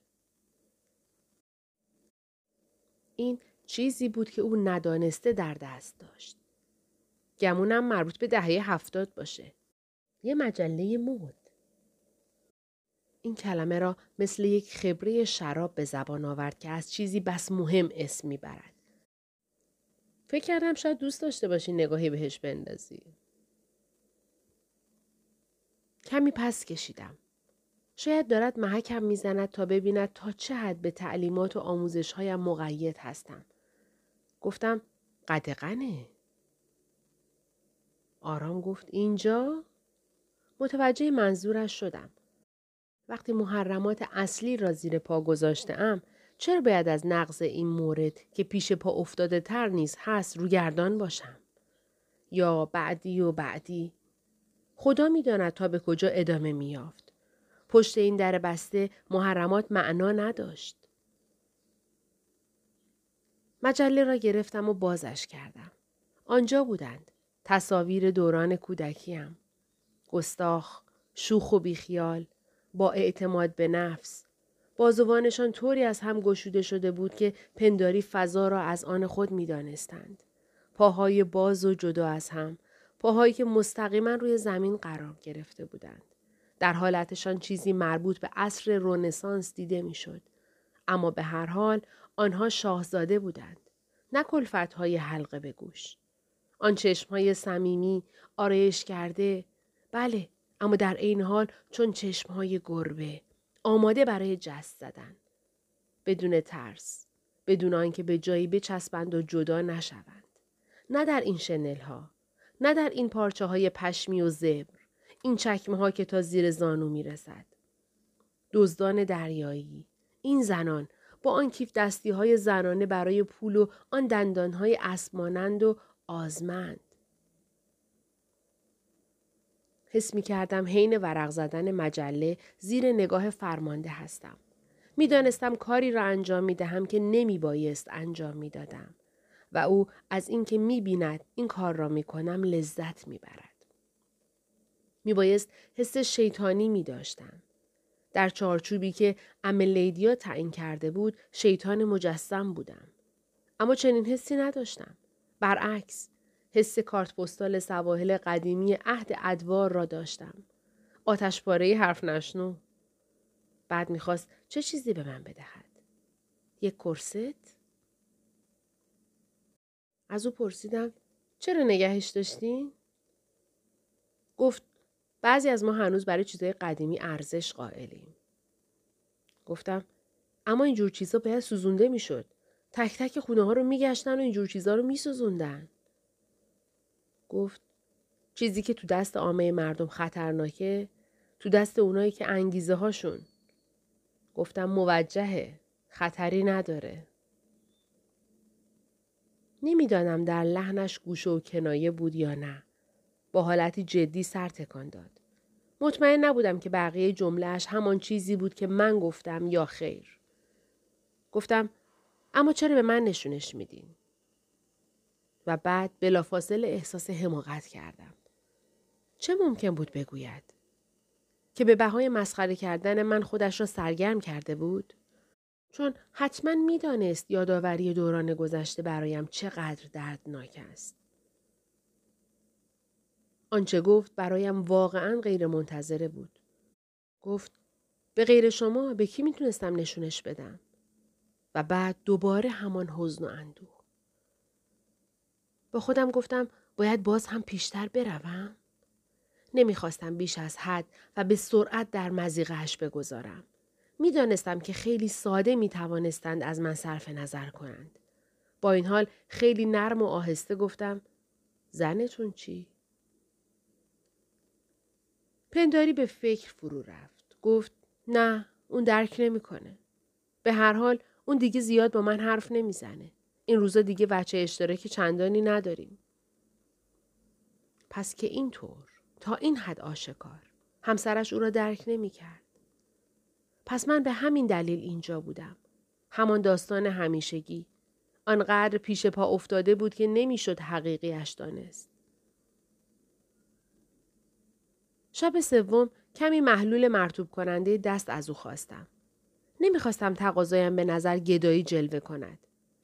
این چیزی بود که او ندانسته در دست داشت. گمونم مربوط به دهه هفتاد باشه. یه مجله مود. این کلمه را مثل یک خبره شراب به زبان آورد که از چیزی بس مهم اسم می‌برد. فکر کردم شاید دوست داشته باشی نگاهی بهش بندازی. کمی پس کشیدم. شاید دارد محکم می‌زند تا ببیند تا چه حد به تعلیمات و آموزش هایم مقید هستم. گفتم قدقنه. آرام گفت اینجا؟ متوجه منظورش شدم. وقتی محرمات اصلی را زیر پا گذاشته ام چرا باید از نقض این مورد که پیش پا افتاده تر نیز هست روگردان باشم؟ یا بعدی و بعدی؟ خدا می‌داند تا به کجا ادامه میافت. پشت این در بسته محرمات معنا نداشت. مجله را گرفتم و بازش کردم. آنجا بودند. تصاویر دوران کودکیم. گستاخ، شوخ و بیخیال، با اعتماد به نفس. بازوانشان طوری از هم گشوده شده بود که پنداری فضا را از آن خود می دانستند. پاهای باز و جدا از هم، پاهایی که مستقیما روی زمین قرار گرفته بودند. در حالتشان چیزی مربوط به عصر رونسانس دیده می‌شد. اما به هر حال آنها شاهزاده بودند. نه های حلقه به گوش. آن چشم های صمیمی آرایش کرده بله اما در این حال چون چشم های گربه آماده برای جست زدن بدون ترس بدون آنکه به جایی بچسبند و جدا نشوند نه در این شنل ها نه در این پارچه های پشمی و زبر این چکمه ها که تا زیر زانو می رسد. دزدان دریایی این زنان با آن کیف دستی های زنانه برای پول و آن دندان های اسمانند و آزمند. حس می کردم حین ورق زدن مجله زیر نگاه فرمانده هستم. می دانستم کاری را انجام می دهم که نمی بایست انجام می دادم. و او از اینکه می بیند این کار را می کنم لذت می برد. می بایست حس شیطانی می داشتم. در چارچوبی که ام لیدیا تعیین کرده بود شیطان مجسم بودم. اما چنین حسی نداشتم. برعکس حس کارت پستال سواحل قدیمی عهد ادوار را داشتم. آتش پاره حرف نشنو. بعد می‌خواست چه چیزی به من بدهد. یک کرست؟ از او پرسیدم چرا نگهش داشتین؟ گفت بعضی از ما هنوز برای چیزهای قدیمی ارزش قائلیم. گفتم اما اینجور چیزا باید سوزونده می‌شد. تک تک خونه ها رو میگشتن و اینجور چیزا رو میسوزوندن. گفت چیزی که تو دست عامه مردم خطرناکه تو دست اونایی که انگیزه هاشون. گفتم موجهه. خطری نداره. نمی‌دانم در لحنش گوش و کنایه بود یا نه. با حالتی جدی سر تکان داد. مطمئن نبودم که بقیه جملهش همان چیزی بود که من گفتم یا خیر. گفتم اما چرا به من نشونش میدین؟ و بعد بلافاصله احساس حماقت کردم. چه ممکن بود بگوید؟ که به بهای مسخره کردن من خودش را سرگرم کرده بود؟ چون حتما می‌دانست یادآوری دوران گذشته برایم چقدر دردناک است. آنچه گفت برایم واقعا غیر منتظره بود. گفت به غیر شما به کی می‌تونستم نشونش بدم؟ و بعد دوباره همان حزن و اندوه. با خودم گفتم باید باز هم پیشتر بروم. نمی‌خواستم بیش از حد و به سرعت در مزیقهش بگذارم. می‌دانستم که خیلی ساده می توانستند از من صرف نظر کنند. با این حال خیلی نرم و آهسته گفتم زنتون چی؟ پنداری به فکر فرو رفت. گفت نه اون درک نمی‌کنه. به هر حال اون دیگه زیاد با من حرف نمی‌زنه. این روزا دیگه بچه اشتراک چندانی نداریم. پس که اینطور تا این حد آشکار همسرش او را درک نمی‌کرد. پس من به همین دلیل اینجا بودم. همان داستان همیشگی. آنقدر پیش پا افتاده بود که نمی‌شد حقیقیش دانست. شب سوم کمی محلول مرتوب کننده دست از او خواستم. نمی‌خواستم تقاضایم به نظر گدایی جلوه کند.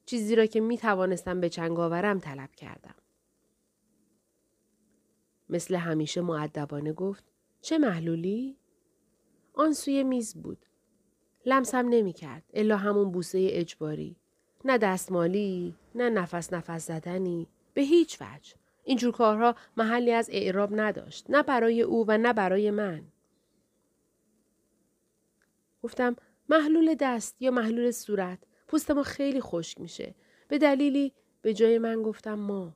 چیزی را که می توانستم به چنگاورم طلب کردم. مثل همیشه معدبانه گفت چه محلولی؟ آن سوی میز بود. لمسم نمی کرد. الا همون بوسه اجباری. نه دستمالی، نه نفس نفس زدنی. به هیچ وجه. اینجور کارها محلی از اعراب نداشت. نه برای او و نه برای من. گفتم محلول دست یا محلول صورت. پوست ما خیلی خشک میشه. به دلیلی به جای من گفتم ما.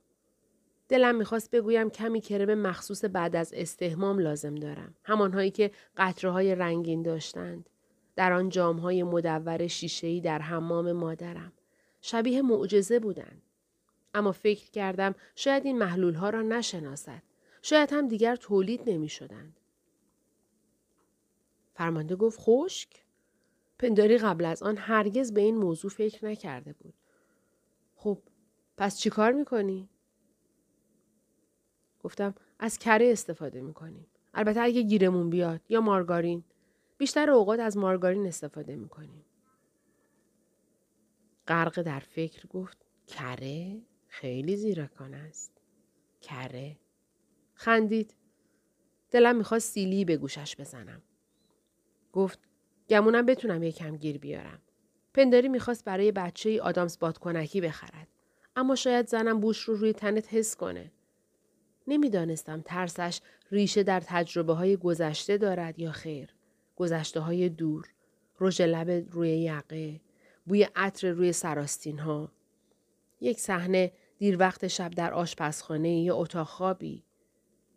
دلم می‌خواست بگویم کمی کرم مخصوص بعد از استهمام لازم دارم. همانهایی که قطره های رنگین داشتند. در آن جامهای مدور شیشه‌ای در حمام مادرم. شبیه معجزه بودند. اما فکر کردم شاید این محلول ها را نشناسد. شاید هم دیگر تولید نمی شدند. فرمانده گفت خشک؟ پنداری قبل از آن هرگز به این موضوع فکر نکرده بود. خب پس چی کار می‌کنی؟ گفتم از کره استفاده می‌کنیم. البته اگه گیرمون بیاد یا مارگارین. بیشتر اوقات از مارگارین استفاده می‌کنیم. غرق در فکر گفت کره خیلی زیرکان است. کره خندید. دلم می‌خواست سیلی به گوشش بزنم. گفت گمونم بتونم یکم گیر بیارم. پنداری می‌خواست برای بچه ای آدامس بادکنکی بخرد. اما شاید زنم بوش رو روی تنت حس کنه. نمی‌دانستم ترسش ریشه در تجربه های گذشته دارد یا خیر. گذشته های دور. رژ لب روی یقه. بوی عطر روی سراستین ها. یک صحنه دیر وقت شب در آشپزخانه یا اتاق خوابی.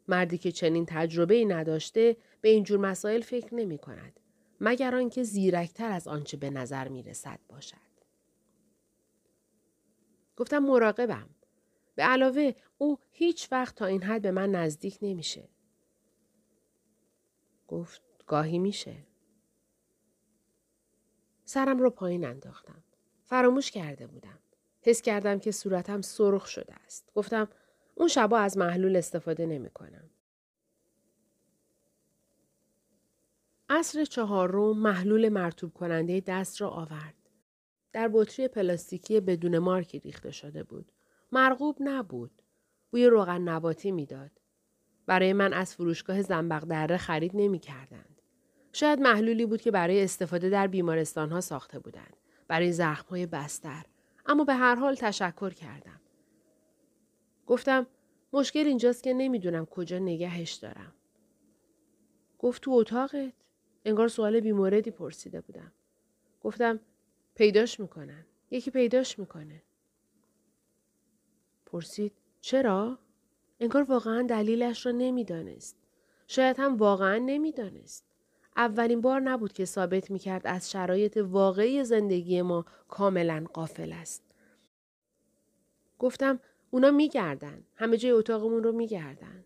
مردی که چنین تجربه ای نداشته به اینجور مسائل فکر نمی کند. مگر آنکه زیرکتر از آنچه به نظر می رسد باشد. گفتم مراقبم. به علاوه او هیچ وقت تا این حد به من نزدیک نمیشه. گفت گاهی میشه. سرم رو پایین انداختم. فراموش کرده بودم. حس کردم که صورتم سرخ شده است. گفتم اون شبا از محلول استفاده نمی کنم. عصر چهارم محلول مرتوب کننده دست را آورد. در بطری پلاستیکی بدون مارکی ریخته شده بود. مرغوب نبود. بوی روغن نباتی می‌داد. برای من از فروشگاه زنبق دره خرید نمی کردند. شاید محلولی بود که برای استفاده در بیمارستان ها ساخته بودند. برای زخم های بستر. اما به هر حال تشکر کردم. گفتم مشکل اینجاست که نمی‌دونم کجا نگهش دارم. گفت تو اتاقت؟ انگار سوال بیموردی پرسیده بودم. گفتم پیداش می‌کنن. یکی پیداش می‌کنه. پرسید چرا؟ انگار واقعا دلیلش را نمی‌دانست. شاید هم واقعا نمی‌دانست. اولین بار نبود که ثابت می‌کرد از شرایط واقعی زندگی ما کاملا قافل است. گفتم اونا میگردن. همه جای اتاقمون رو میگردن.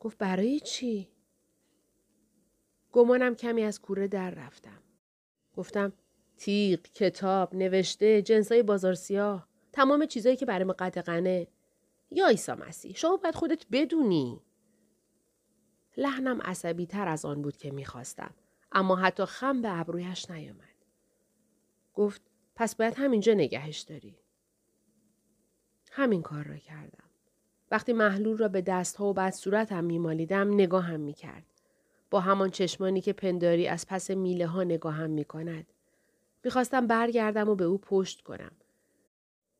گفت برای چی؟ گمانم کمی از کوره در رفتم. گفتم تیغ، کتاب، نوشته، جنسای بازار سیاه. تمام چیزایی که برای ما قطقنه. یا ایسا مسیح شما باید خودت بدونی. لحنم عصبی تر از آن بود که می‌خواستم. اما حتی خم به ابرویش نیامد. گفت پس باید همینجا نگهش داری. همین کار را کردم. وقتی محلول را به دستها و بعد صورتم میمالیدم نگاهم می‌کرد. با همان چشمانی که پنداری از پس میله ها نگاهم می کند. می‌خواستم برگردم و به او پشت کنم.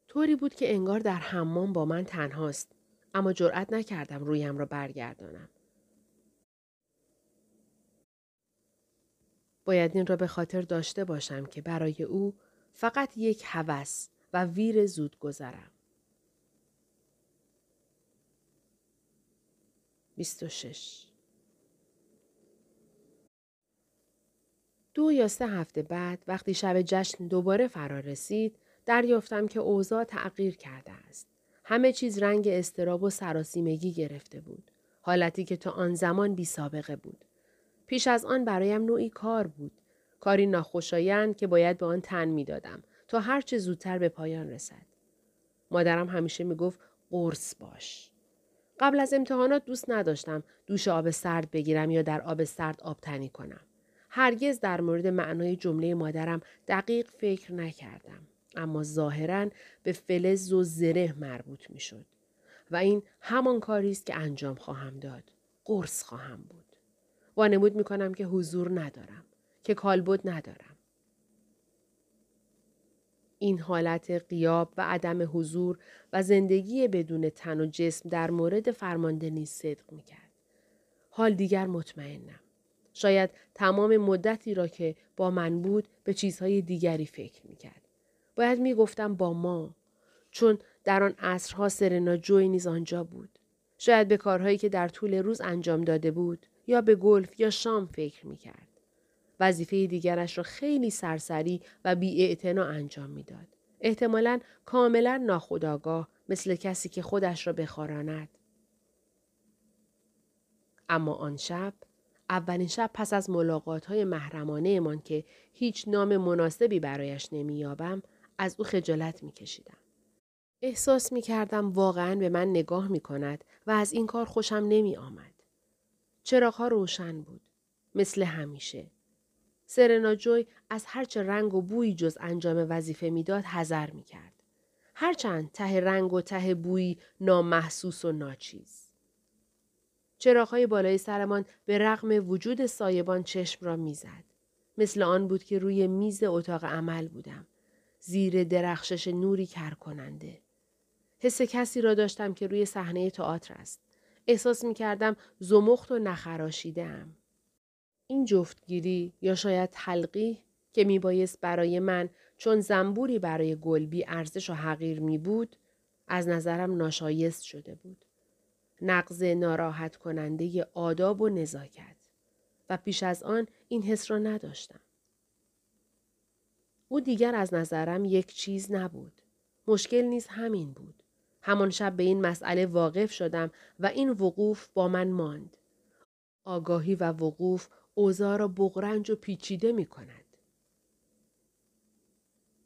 طوری بود که انگار در حمام با من تنهاست. اما جرأت نکردم رویم را برگردانم. باید این را به خاطر داشته باشم که برای او فقط یک هوس و ویر زود گذرم. 26 دو یا سه هفته بعد وقتی شب جشن دوباره فرا رسید دریافتم که اوضاع تغییر کرده است. همه چیز رنگ استراب و سراسیمگی گرفته بود. حالتی که تا آن زمان بی سابقه بود. پیش از آن برایم نوعی کار بود. کاری ناخوشایند که باید به آن تن می دادم تا هرچه زودتر به پایان رسد. مادرم همیشه می گفت قرص باش. قبل از امتحانات دوست نداشتم دوش آب سرد بگیرم یا در آب سرد آب تنی کنم. هرگز در مورد معنای جمله مادرم دقیق فکر نکردم. اما ظاهرا به فلز و زره مربوط می شد. و این همان کاری است که انجام خواهم داد. قرص خواهم بود. وانمود می کنم که حضور ندارم. که کالبد ندارم. این حالت قیاب و عدم حضور و زندگی بدون تن و جسم در مورد فرمانده نیز صدق می کرد. حال دیگر مطمئنم. شاید تمام مدتی را که با من بود به چیزهای دیگری فکر می کرد. باید می گفتم با ما چون در آن عصرها سرنا جوی نیز آنجا بود. شاید به کارهایی که در طول روز انجام داده بود یا به گلف یا شام فکر می کرد. وظیفه دیگرش را خیلی سرسری و بی انجام می‌داد. احتمالا کاملا ناخداگاه مثل کسی که خودش را بخاراند. اما آن شب اولین شب پس از ملاقات های محرمانه من که هیچ نام مناسبی برایش نمییابم از او خجالت میکشیدم. احساس می کردم واقعا به من نگاه می کند و از این کار خوشم نمی آمد. چراغها روشن بود. مثل همیشه. سرنا جوی از هرچه رنگ و بویی جز انجام وظیفه می‌داد حذر می کرد. هرچند ته رنگ و ته بویی نامحسوس و ناچیز. چراغهای بالای سرمان به رغم وجود سایبان چشم را می‌زد. مثل آن بود که روی میز اتاق عمل بودم. زیر درخشش نوری کر کننده. حس کسی را داشتم که روی صحنه تئاتر است. احساس می کردم زمخت و نخراشیده این جفتگیری یا شاید حلقی که می بایست برای من چون زنبوری برای گلبی ارزش و حقیر می بود از نظرم ناشایست شده بود. نقض ناراحت کننده آداب و نزاکت و پیش از آن این حس را نداشتم. او دیگر از نظرم یک چیز نبود. مشکل نیز همین بود. همان شب به این مسئله واقف شدم و این وقوف با من ماند. آگاهی و وقوف اوضاع را بغرنج و پیچیده می کند.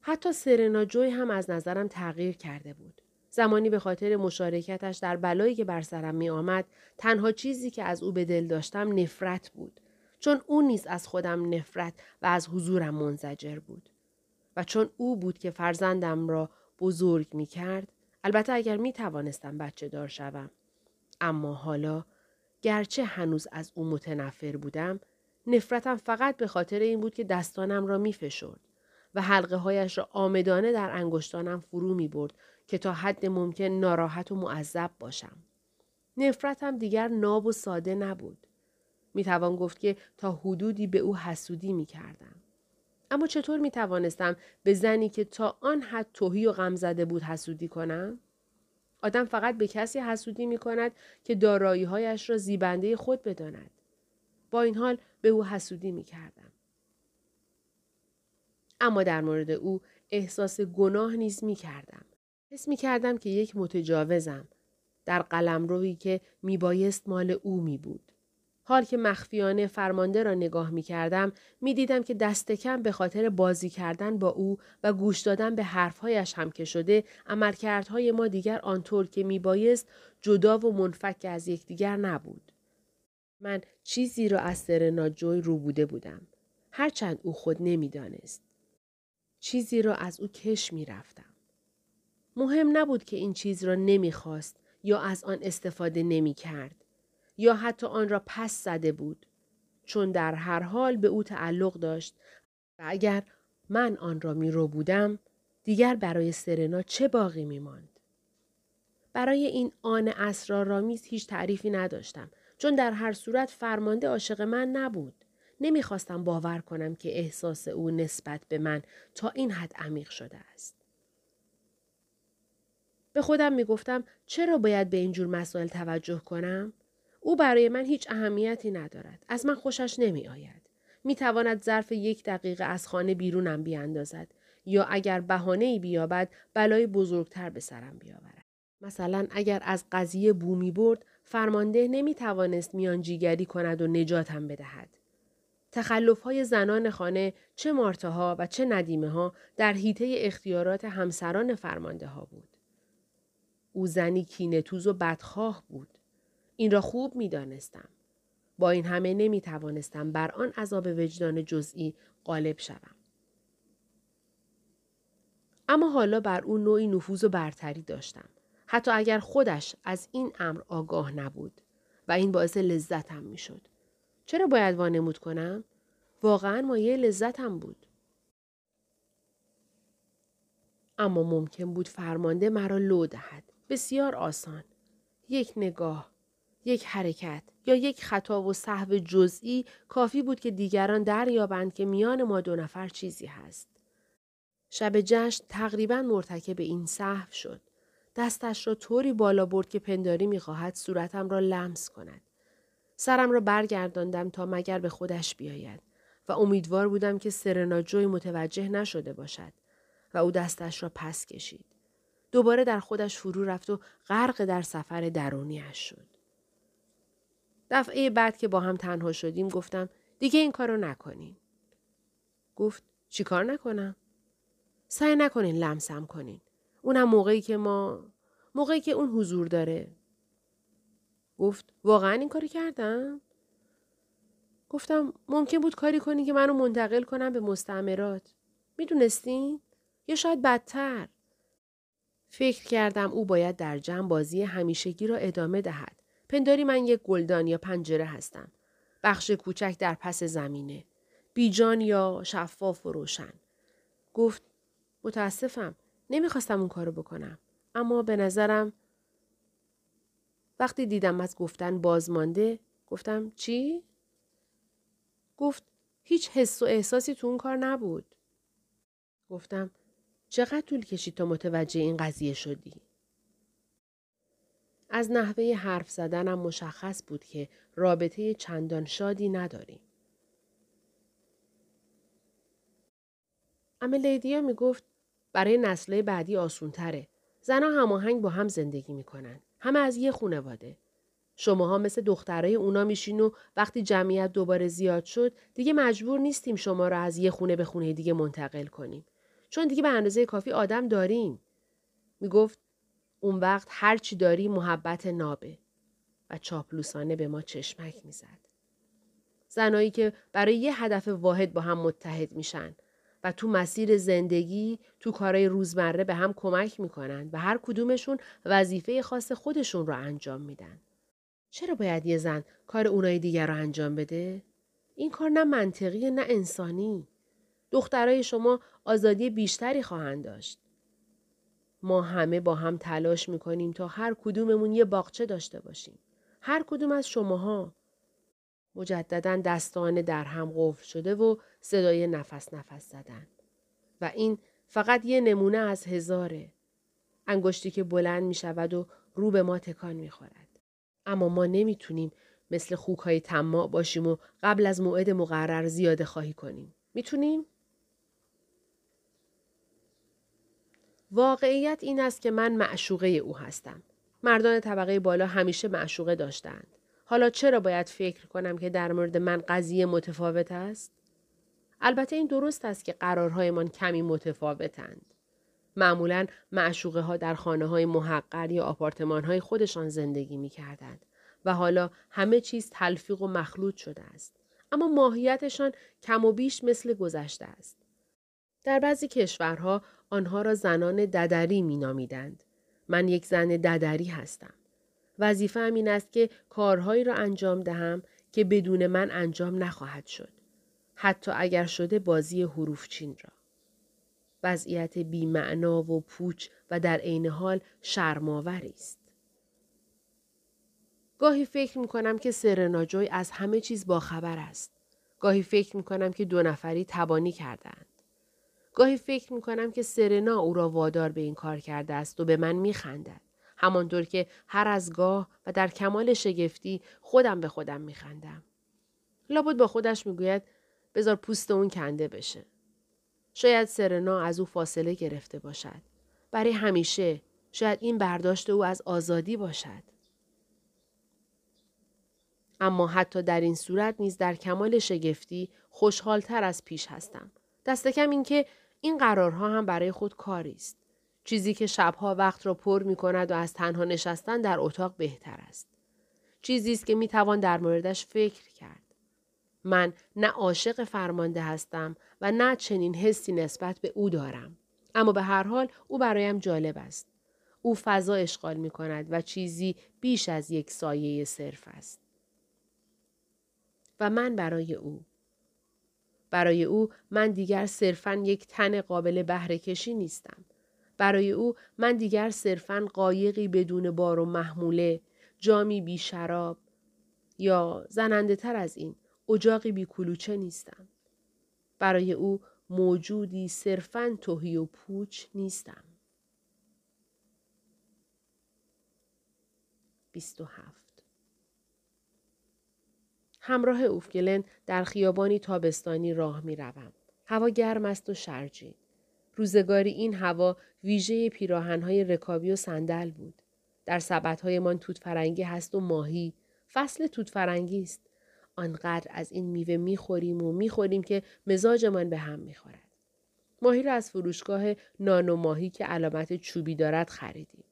حتی سرنا جوی هم از نظرم تغییر کرده بود. زمانی به خاطر مشارکتش در بلایی که بر سرم می آمد تنها چیزی که از او به دل داشتم نفرت بود. چون او نیز از خودم نفرت و از حضورم منزجر بود. و چون او بود که فرزندم را بزرگ می کرد البته اگر می توانستم بچه دار شوم. اما حالا گرچه هنوز از او متنفر بودم نفرتم فقط به خاطر این بود که دستانم را می فشرد و حلقه هایش را آمدانه در انگشتانم فرو می برد که تا حد ممکن ناراحت و معذب باشم. نفرتم دیگر ناب و ساده نبود. می توان گفت که تا حدودی به او حسودی می کردم. اما چطور می توانستم به زنی که تا آن حد توهی و غم زده بود حسودی کنم؟ آدم فقط به کسی حسودی می کند که دارایی هایش را زیبنده خود بداند. با این حال به او حسودی می کردم. اما در مورد او احساس گناه نیز می کردم. حس می کردم که یک متجاوزم در قلم روی که می بایست مال او می بود. حال که مخفیانه فرمانده را نگاه می کردم می دیدم که دست کم به خاطر بازی کردن با او و گوش دادن به حرفهایش هم که شده عملکردهای ما دیگر آنطور که می بایست جدا و منفک از یکدیگر نبود. من چیزی را از سرنا جوی رو بوده بودم. هرچند او خود نمی‌دانست. چیزی را از او کش می رفتم. مهم نبود که این چیز را نمی‌خواست یا از آن استفاده نمی کرد. یا حتی آن را پس زده بود چون در هر حال به او تعلق داشت و اگر من آن را می رو بودم دیگر برای سرنا چه باقی می ماند؟ برای این آن اسرارآمیز هیچ تعریفی نداشتم چون در هر صورت فرمانده عاشق من نبود. نمی‌خواستم باور کنم که احساس او نسبت به من تا این حد عمیق شده است. به خودم می‌گفتم چرا باید به اینجور مسائل توجه کنم؟ او برای من هیچ اهمیتی ندارد. از من خوشش نمی آید. می تواند ظرف یک دقیقه از خانه بیرونم بیاندازد یا اگر بهانه ای بیابد بلای بزرگتر به سرم بیاورد. مثلا اگر از قضیه بومی برد فرمانده نمی توانست میانجیگری کند و نجاتم بدهد. تخلف های زنان خانه چه مارتاها و چه ندیمه ها در حیطه اختیارات همسران فرمانده ها بود. او زنی کینتوز و بدخواه بود. این را خوب می دانستم. با این همه نمی توانستم بر آن عذاب وجدان جزئی غالب شوم. اما حالا بر او نوعی نفوذ و برتری داشتم. حتی اگر خودش از این امر آگاه نبود و این باعث لذتم می شد. چرا باید وانمود کنم؟ واقعا مایه لذتم بود. اما ممکن بود فرمانده مرا لو دهد. بسیار آسان. یک نگاه، یک حرکت یا یک خطا و صحو جزئی کافی بود که دیگران دریابند که میان ما دو نفر چیزی هست. شب جشن تقریبا مرتکب این صحو شد. دستش را طوری بالا برد که پنداری می‌خواهد صورتم را لمس کند. سرم را برگرداندم تا مگر به خودش بیاید و امیدوار بودم که سرنا جوی متوجه نشده باشد و او دستش را پس کشید. دوباره در خودش فرو رفت و غرق در سفر درونیش شد. دفعه بعد که با هم تنها شدیم گفتم دیگه این کارو نکنین. گفت چیکار نکنم؟ سعی نکنین لمسم کنین. اونم موقعی که ما موقعی که اون حضور داره. گفت واقعا این کاری کردم؟ گفتم ممکن بود کاری کنی که منو منتقل کنم به مستعمرات. می‌دونستین؟ یا شاید بدتر. فکر کردم او باید در جمع بازی همیشگی را ادامه دهد. پنداری من یک گلدان یا پنجره هستم. بخش کوچک در پس زمینه. بیجان یا شفاف و روشن. گفت متاسفم. نمی‌خواستم اون کارو بکنم. اما به نظرم وقتی دیدم از گفتن بازمانده گفتم چی؟ گفت هیچ حس و احساسی تو اون کار نبود. گفتم چقدر طول کشید تا متوجه این قضیه شدی؟ از نحوه حرف زدنم مشخص بود که رابطه چندان شادی نداریم. اما لیدیا می گفت برای نسله بعدی آسون تره. زنها هماهنگ با هم زندگی می‌کنن. همه از یه خونواده. شماها مثل دخترای اونا میشین و وقتی جمعیت دوباره زیاد شد دیگه مجبور نیستیم شما را از یه خونه به خونه دیگه منتقل کنیم. چون دیگه به اندازه کافی آدم داریم. می‌گفت اون وقت هر چی داری محبت نابه و چاپلوسانه به ما چشمک می‌زد. زنایی که برای یه هدف واحد با هم متحد میشن و تو مسیر زندگی تو کارهای روزمره به هم کمک می‌کنن و هر کدومشون وظیفه خاص خودشون رو انجام میدن. چرا باید یه زن کار اونای دیگر رو انجام بده؟ این کار نه منطقی نه انسانی. دخترای شما آزادی بیشتری خواهند داشت. ما همه با هم تلاش می‌کنیم تا هر کدوممون یه باغچه داشته باشیم. هر کدوم از شماها. مجددا دستان در هم قفل شده و صدای نفس نفس زدن. و این فقط یه نمونه از هزاره. انگشتی که بلند می شود و رو به ما تکان می خورد. اما ما نمی‌تونیم مثل خوک های باشیم و قبل از موعد مقرر زیاده خواهی کنیم. می‌تونیم؟ واقعیت این است که من معشوقه او هستم. مردان طبقه بالا همیشه معشوقه داشتند. حالا چرا باید فکر کنم که در مورد من قضیه متفاوت است؟ البته این درست است که قرارهایمان کمی متفاوتند. معمولا معشوقه ها در خانه های محقر یا آپارتمان های خودشان زندگی می کردند و حالا همه چیز تلفیق و مخلوط شده است. اما ماهیتشان کم و بیش مثل گذشته است. در بعضی کشورها آنها را زنان ددری می نامیدند. من یک زن ددری هستم. وظیفه این است که کارهایی را انجام دهم که بدون من انجام نخواهد شد. حتی اگر شده بازی حروف چین را. وضعیت بیمعنا و پوچ و در عین حال شرماوری است. گاهی فکر می کنم که سرنا جوی از همه چیز باخبر است. گاهی فکر می کنم که دو نفری تبانی کردند. گاهی فکر می کنم که سرنا او را وادار به این کار کرده است و به من می خندد. همانطور که هر از گاه و در کمال شگفتی خودم به خودم می خندم. لابد با خودش می گوید بذار پوست اون کنده بشه. شاید سرنا از او فاصله گرفته باشد. برای همیشه شاید این برداشت او از آزادی باشد. اما حتی در این صورت نیز در کمال شگفتی خوشحالتر از پیش هستم. دست کم اینکه این قرارها هم برای خود کاری است. چیزی که شبها وقت را پر می کند و از تنها نشستن در اتاق بهتر است. چیزی است که می توان در موردش فکر کرد. من نه عاشق فرمانده هستم و نه چنین حسی نسبت به او دارم. اما به هر حال او برایم جالب است. او فضا اشغال می کند و چیزی بیش از یک سایه صرف است. و من برای او. برای او من دیگر صرفا یک تن قابل بهره کشی نیستم. برای او من دیگر صرفا قایقی بدون بار و محموله، جامی بی شراب یا زننده تر از این اجاقی بی کلوچه نیستم. برای او موجودی صرفا توهی و پوچ نیستم. 27 همراه اوفگلن در خیابانی تابستانی راه می روم. هوا گرم است و شرجی. روزگاری این هوا ویژه پیراهنهای رکابی و صندل بود. در سبدهایمان توت فرنگی هست و ماهی. فصل توت فرنگی است. آنقدر از این میوه می‌خوریم و می‌خوریم که مزاجمان به هم می‌خورد. ماهی را از فروشگاه نانو ماهی که علامت چوبی دارد خریدیم.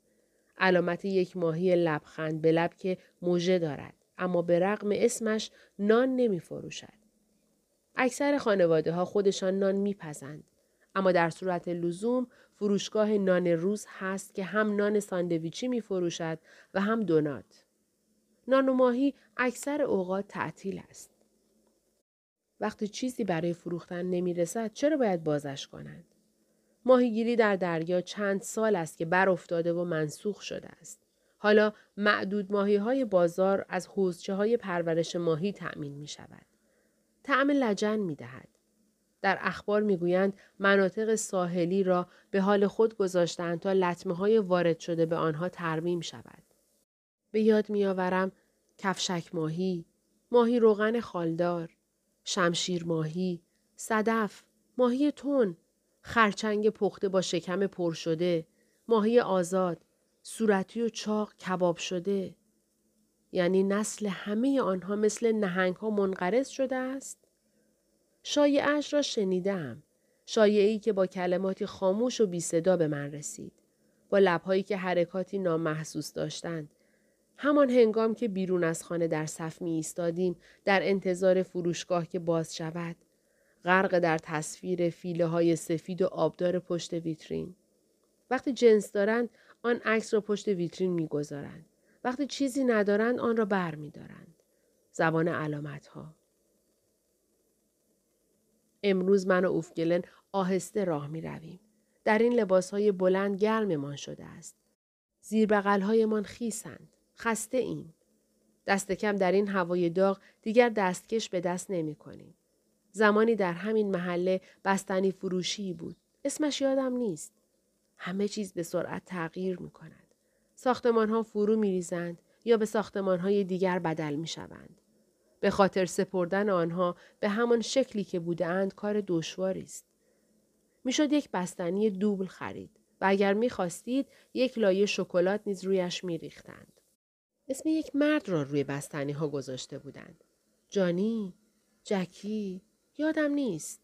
علامت یک ماهی لبخند به لب که موژه دارد اما به رغم اسمش نان نمی فروشد. اکثر خانواده ها خودشان نان میپزند. اما در صورت لزوم فروشگاه نان روز هست که هم نان ساندویچی می فروشد و هم دونات. نان و ماهی اکثر اوقات تعطیل است. وقتی چیزی برای فروختن نمی رسد چرا باید بازش کنند؟ ماهیگیری در دریا چند سال است که بر افتاده و منسوخ شده است. حالا معدود ماهی های بازار از حوزچه های پرورش ماهی تأمین می شود. طعم لجن می دهد. در اخبار می‌گویند مناطق ساحلی را به حال خود گذاشتند تا لطمه های وارد شده به آنها ترمیم شود. به یاد میآورم کفشک ماهی، ماهی روغن خالدار، شمشیر ماهی، صدف، ماهی تون، خرچنگ پخته با شکم پر شده، ماهی آزاد، صورتی و چاق کباب شده. یعنی نسل همه آنها مثل نهنگ ها منقرض شده است؟ شایعش را شنیدم. شایعی که با کلماتی خاموش و بی صدا به من رسید. با لبهایی که حرکاتی نامحسوس داشتند. همان هنگام که بیرون از خانه در صف می ایستادیم در انتظار فروشگاه که باز شود غرق در تصویر فیله های سفید و آبدار پشت ویترین. وقتی جنس دارند آن عکس را پشت ویترین می‌گذارند. وقتی چیزی ندارند آن را بر می دارند. زبان علامت ها. امروز من و اوفگلن آهسته راه می رویم. در این لباس های بلند گرممان شده است. زیر بغل خیسند. خسته ایم. دست کم در این هوای داغ دیگر دستکش به دست نمی کنیم. زمانی در همین محله بستنی فروشی بود. اسمش یادم نیست. همه چیز به سرعت تغییر می کند. ساختمان ها فرو می ریزند یا به ساختمان های دیگر بدل می شوند. به خاطر سپردن آنها به همان شکلی که بودند کار دشواری است. می‌شد یک بستنی دوبل خرید و اگر می‌خواستید یک لایه شکلات نیز رویش میریختند. اسم یک مرد را روی بستنی ها گذاشته بودند. جانی، جکی، یادم نیست.